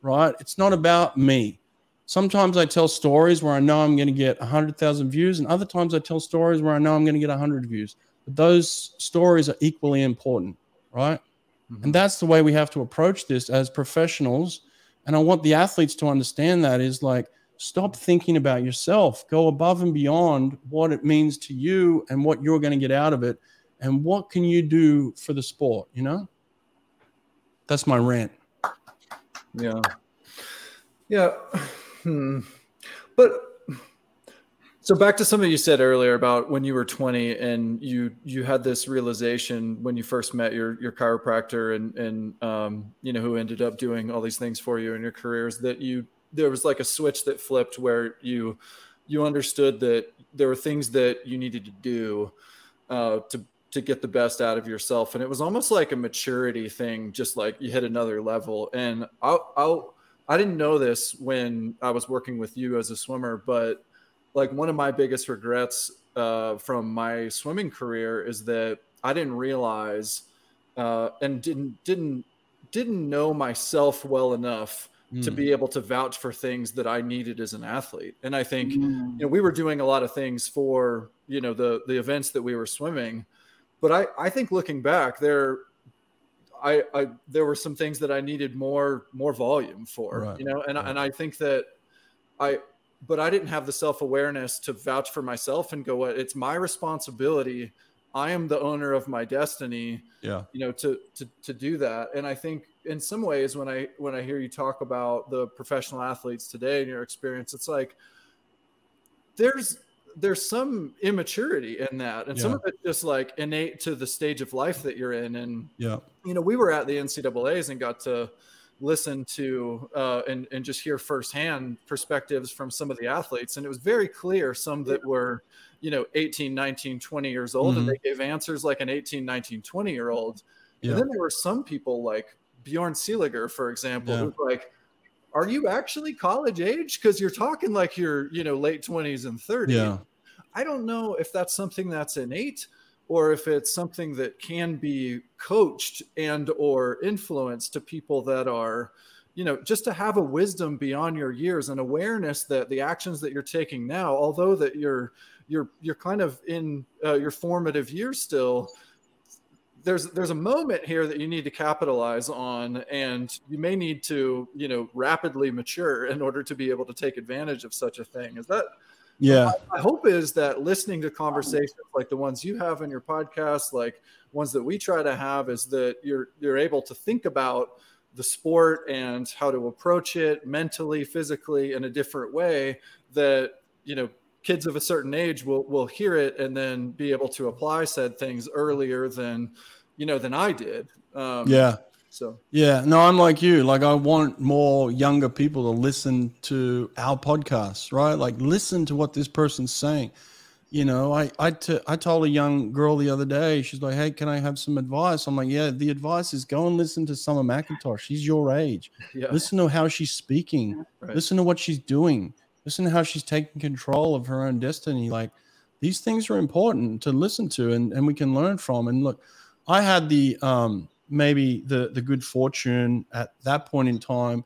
Right? It's not about me Sometimes I tell stories where I know I'm going to get 100,000 views, and other times I tell stories where I know I'm going to get 100 views. But those stories are equally important, right? Mm-hmm. And that's the way we have to approach this as professionals. And I want the athletes to understand that is like, stop thinking about yourself, go above and beyond what it means to you and what you're going to get out of it. And what can you do for the sport, you know? That's my rant.
Yeah. Yeah. Hmm. But so back to something you said earlier about when you were 20 and you you had this realization when you first met your your chiropractor and and um, you know who ended up doing all these things for you in your careers that you there was like a switch that flipped where you you understood that there were things that you needed to do uh, to to get the best out of yourself and it was almost like a maturity thing just like you hit another level and I'll, I'll I didn't know this when I was working with you as a swimmer, but like one of my biggest regrets uh, from my swimming career is that I didn't realize uh, and didn't didn't didn't know myself well enough to
Mm.
be able to vouch for things that I needed as an athlete. And I think
Mm.
you know we were doing a lot of things for you know the the events that we were swimming, but I I think looking back there. I, I there were some things that I needed more more volume for,
Right,
you know, and
right.
and I think that I but I didn't have the self awareness to vouch for myself and go, "What? It's my responsibility. I am the owner of my destiny."
Yeah.
You know, to to to do that. And I think in some ways, when I when I hear you talk about the professional athletes today and your experience, it's like there's there's some immaturity in that, and some of it just like innate to the stage of life that you're in, and
Yeah.
you know, we were at the NCAA's and got to listen to uh, and, and just hear firsthand perspectives from some of the athletes. And it was very clear some that were, you know, 18, 19, 20 years old,
Mhm.
and they gave answers like an 18, 19, 20 year old.
Yeah.
And then there were some people like Bjorn Seeliger, for example,
Yeah.
who's like, are you actually college age? Because you're talking like you're, you know, late 20s and 30s.
Yeah.
I don't know if that's something that's innate or if it's something that can be coached and or influenced to people that are you know just to have a wisdom beyond your years and awareness that the actions that you're taking now although that you're you're you're kind of in uh, your formative years still there's there's a moment here that you need to capitalize on and you may need to you know rapidly mature in order to be able to take advantage of such a thing is that
Yeah.
my hope is that listening to conversations like the ones you have in your podcast, like ones that we try to have, is that you're you're able to think about the sport and how to approach it mentally, physically in a different way. That you know kids of a certain age will will hear it and then be able to apply said things earlier than you know than I did. Um,
Yeah.
So
Yeah, no, I'm like you. Like, I want more younger people to listen to our podcasts, right? Like, listen to what this person's saying. You know, I I, t- I told a young girl the other day, she's like, "Hey, can I have some advice?" I'm like, "Yeah, the advice is go and listen to Summer McIntosh. She's your age.
yeah,
Listen to how she's speaking.
Right.
Listen to what she's doing. Listen to how she's taking control of her own destiny. Like, these things are important to listen to, and and we can learn from. And look, I had the um maybe the the good fortune at that point in time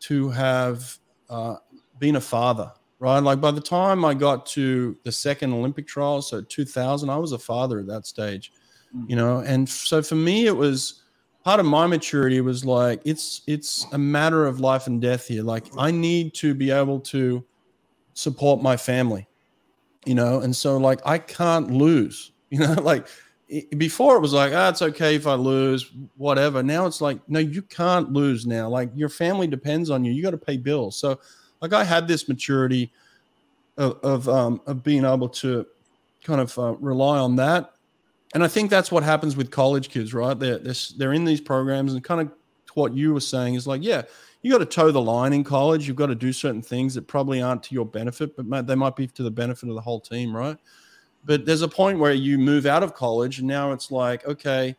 to have uh, been a father right? Like by the time i got to the second olympic trials so 2000 i was a father at that stage you know? And so for me it was part of my maturity was like it's it's a matter of life and death here. Like i need to be able to support my family you know? And so like i can't lose you know? Like before it was like ah it's okay if i lose whatever. Now it's like no you can't lose now. Like your family depends on you. You got to pay bills. So like i had this maturity of of, um, of being able to kind of uh, rely on that. And i think that's what happens with college kids right? They're, they're, they're in these programs and kind of what you were saying is like yeah you got to toe the line in college. You've got to do certain things that probably aren't to your benefit but they might be to the benefit of the whole team right but there's a point where you move out of college and now it's like okay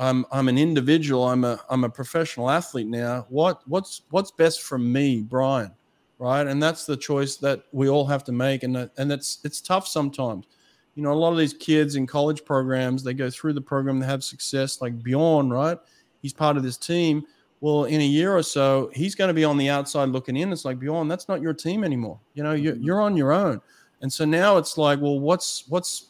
i'm i'm an individual. I'm a i'm a professional athlete now. What what's what's best for me brian? Right? And that's the choice that we all have to make. And that, and it's it's tough sometimes. You know a lot of these kids in college programs they go through the program they have success like bjorn right? He's part of this team. Well in a year or so he's going to be on the outside looking in. It's like bjorn that's not your team anymore. You know you're, mm-hmm. you're on your own and so now it's like well what's what's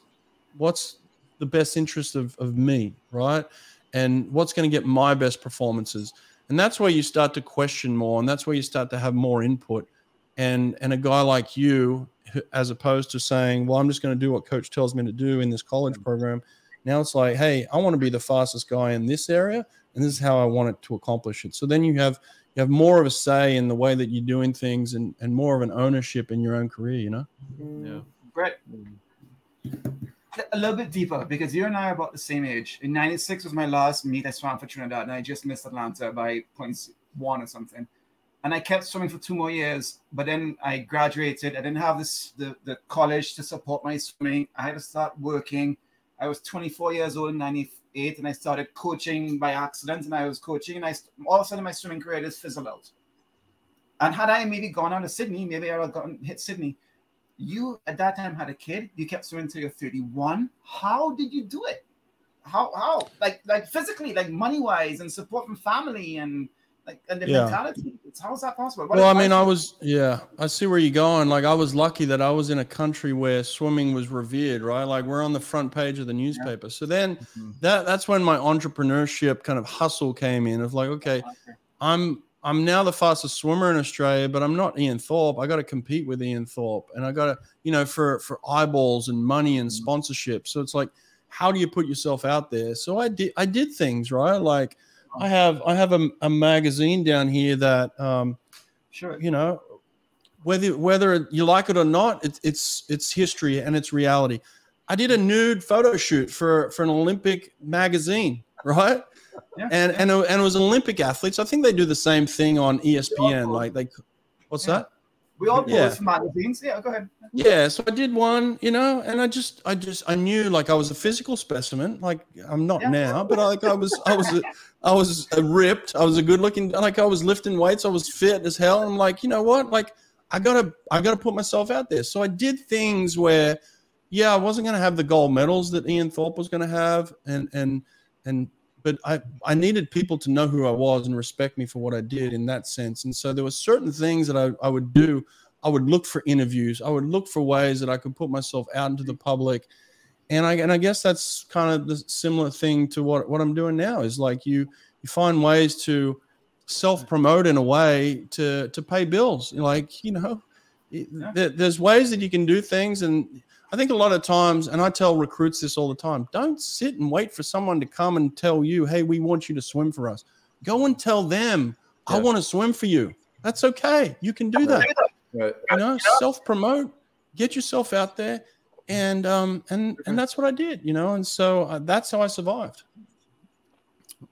what's the best interest of, of me right? And what's going to get my best performances? And that's where you start to question more and that's where you start to have more input. And and a guy like you as opposed to saying well i'm just going to do what coach tells me to do in this college program now it's like hey i want to be the fastest guy in this area and this is how i want it to accomplish it. So then you have have more of a say in the way that you're doing things and and more of an ownership in your own career you know
yeah.
Brett, a little bit deeper because you and I are about the same age. In '96 was my last meet I swam for Trinidad, and I just missed Atlanta by points one or something. And I kept swimming for two more years, but then I graduated. I didn't have this the, the college to support my swimming. I had to start working. I was 24 years old in '98, and I started coaching by accident. And I was coaching, and I all of a sudden my swimming career just fizzled out. And had I maybe gone on to Sydney, maybe I would have gotten hit Sydney you at that time had a kid you kept swimming till you're 31 how did you do it how how like like physically like money wise and support from family and Like, and the
Yeah.
mentality. It's how is that possible? What
well, I mean, I was, yeah, I see where you're going. Like, I was lucky that I was in a country where swimming was revered, right? Like, we're on the front page of the newspaper. So then
Mhm.
that that's when my entrepreneurship kind of hustle came in of like, okay, I'm I'm now the fastest swimmer in Australia, but I'm not Ian Thorpe. I got to compete with Ian Thorpe, and I got to, you know, for for eyeballs and money and
Mhm.
sponsorship. So it's like, how do you put yourself out there? So I did I did things right. Like I have I have a, a magazine down here that um,
Sure.
you know whether whether you like it or not it's it's it's history and it's reality i did a nude photo shoot for for an olympic magazine right
Yeah,
and
yeah.
and, and it was olympic athletes i think they do the same thing on espn like they what's
Yeah.
that
we all
Yeah.
post magazines. Yeah, go ahead.
yeah so i did one you know and i just i just i knew like i was a physical specimen like i'm not
Yeah.
now but I, like i was i was a, i was ripped i was a good looking like i was lifting weights i was fit as hell i'm like you know what like i gotta i gotta put myself out there so i did things where yeah i wasn't gonna have the gold medals that ian thorpe was gonna have and and and but I, I needed people to know who I was and respect me for what I did in that sense. And so there were certain things that I, I would do I would look for interviews. I would look for ways that I could put myself out into the public. And I and I guess that's kind of the similar thing to what, what I'm doing now is like you you find ways to self promote in a way to to pay bills. Like, you know, there, there's ways that you can do things and I think a lot of times, and I tell recruits this all the time don't sit and wait for someone to come and tell you, hey, we want you to swim for us. Go and tell them, I want to swim for you. That's okay. You can do that
Right.
you know self promote get yourself out there and um and and that's what i did you know and so uh, that's how i survived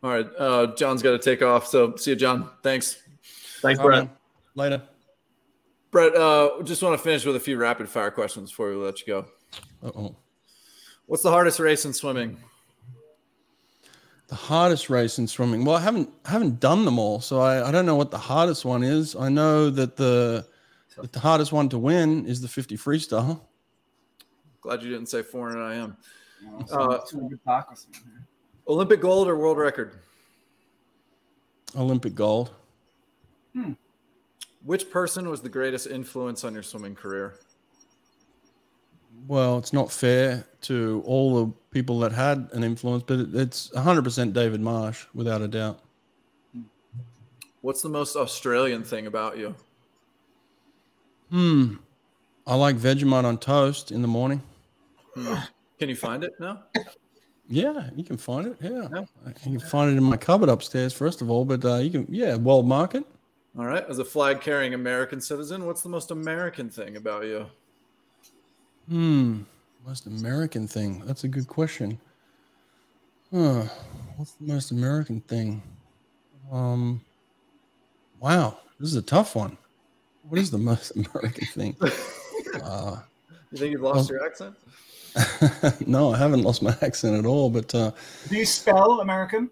All right. Uh, John's got to take off. So see you, John. Thanks.
Thanks,
All
Brett.
right, later
Brett, uh, just want to finish with a few rapid fire questions before we let you go.
Uh-oh.
What's the hardest race in swimming?
the hardest race in swimming well i haven't I haven't done them all so i i don't know what the hardest one is i know that the that the hardest one to win is the 50 freestyle
Glad you didn't say 400 I am.
You
Uh,
200 back or something.
Olympic gold or world record?
olympic gold
Which person was the greatest influence on your swimming career?
well it's not fair to all the people that had an influence but it's 100% david marsh without a doubt
What's the most Australian thing about you?
Hmm. I like Vegemite on toast in the morning.
Can you find it? now?
Yeah, you can find it. Yeah,
Yeah.
you can find it in my cupboard upstairs, first of all. But uh, you can, yeah, World Market.
All right. As a flag carrying American citizen, what's the most American thing about you?
Hmm. Most American thing. That's a good question. Huh. What's the most American thing? Um. Wow, this is a tough one. What is the most American thing? Uh,
You think you've lost your accent?
no, I haven't lost my accent at all. But uh,
Do you spell American?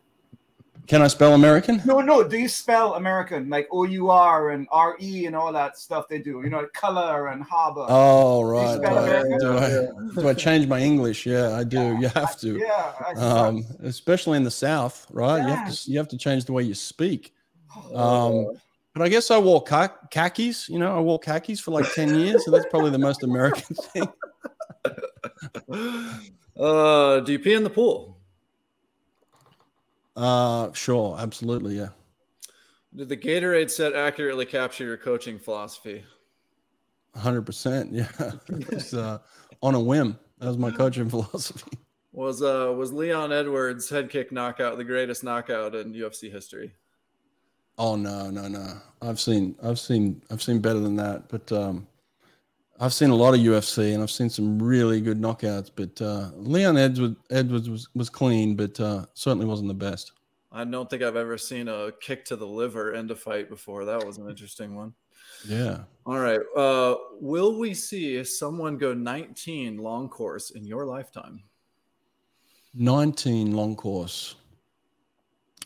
Can I spell American?
No, no. Do you spell American like O U R and R E and all that stuff they do? You know, color and harbor.
Oh right.
spell
Do I, do, I, do I change my English? Yeah, I do. You have to.
yeah, I
Um, especially in the South, right? You have to you have to change the way you speak. Um, but I guess I wore kha- khakis. You know, I wore khakis for like ten years, so that's probably the most American thing.
Uh, do you pee in the pool?
Uh, sure, absolutely, yeah,
Did the Gatorade set accurately capture your coaching philosophy?
hundred percent, yeah. It's uh, on a whim. That was my coaching philosophy.
Was uh was Leon Edwards head kick knockout the greatest knockout in UFC history?
Oh no, no, no. I've seen, I've seen, I've seen better than that. But um, I've seen a lot of UFC and I've seen some really good knockouts. But uh, Leon Edwards, Edwards was was clean, but uh, certainly wasn't the best.
I don't think I've ever seen a kick to the liver end a fight before. That was an interesting one.
Yeah.
All right. Uh, will we see someone go 19 long course in your lifetime?
19 long course.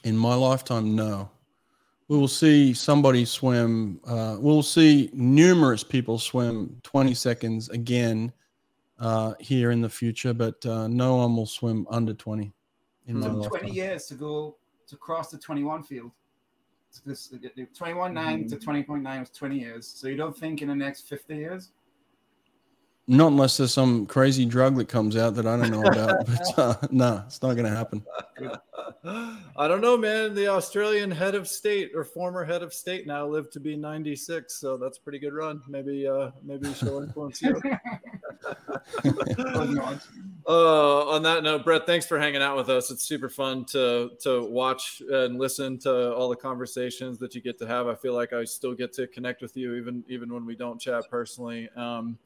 In my lifetime, no. We will see somebody swim. Uh, we'll see numerous people swim 20 seconds again uh, here in the future, but uh, no one will swim under 20 in my
Hmm.
Took
lifetime.
20 years to go to cross the 21 field. this 21.9 to 20.9 was 20 years. So you don't think in the next 50 years?
Not unless there's some crazy drug that comes out that I don't know about. but uh, no, it's not going to happen.
I don't know, man. The Australian head of state or former head of state now lived to be 96, so that's a pretty good run. Maybe, uh, maybe she'll influence you. uh, on that note, Brett, thanks for hanging out with us. It's super fun to to watch and listen to all the conversations that you get to have. I feel like I still get to connect with you even even when we don't chat personally. Um,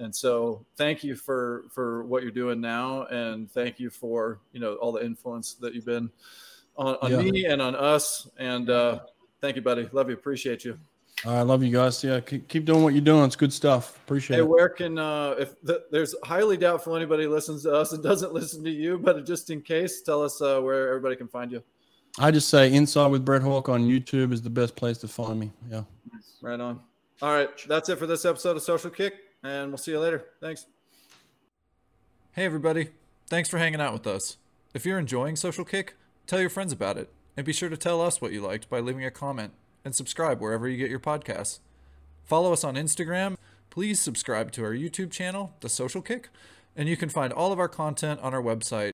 and so thank you for for what you're doing now and thank you for you know all the influence that you've been on, on yeah. me and on us and uh thank you buddy love you appreciate you
I love you guys. Yeah, keep doing what you're doing. It's good stuff. Appreciate it.
hey,
it.
Where can uh, if the, there's highly doubtful anybody listens to us and doesn't listen to you, but just in case, tell us uh, where everybody can find you.
I just say Inside with Brett Hawke on YouTube is the best place to find me. Yeah.
Right on. All right, that's it for this episode of Social Kick and we'll see you later. Thanks. Hey, everybody. Thanks for hanging out with us. If you're enjoying Social Kick, tell your friends about it. And be sure to tell us what you liked by leaving a comment and subscribe wherever you get your podcasts. Follow us on Instagram. Please subscribe to our YouTube channel, The Social Kick. And you can find all of our content on our website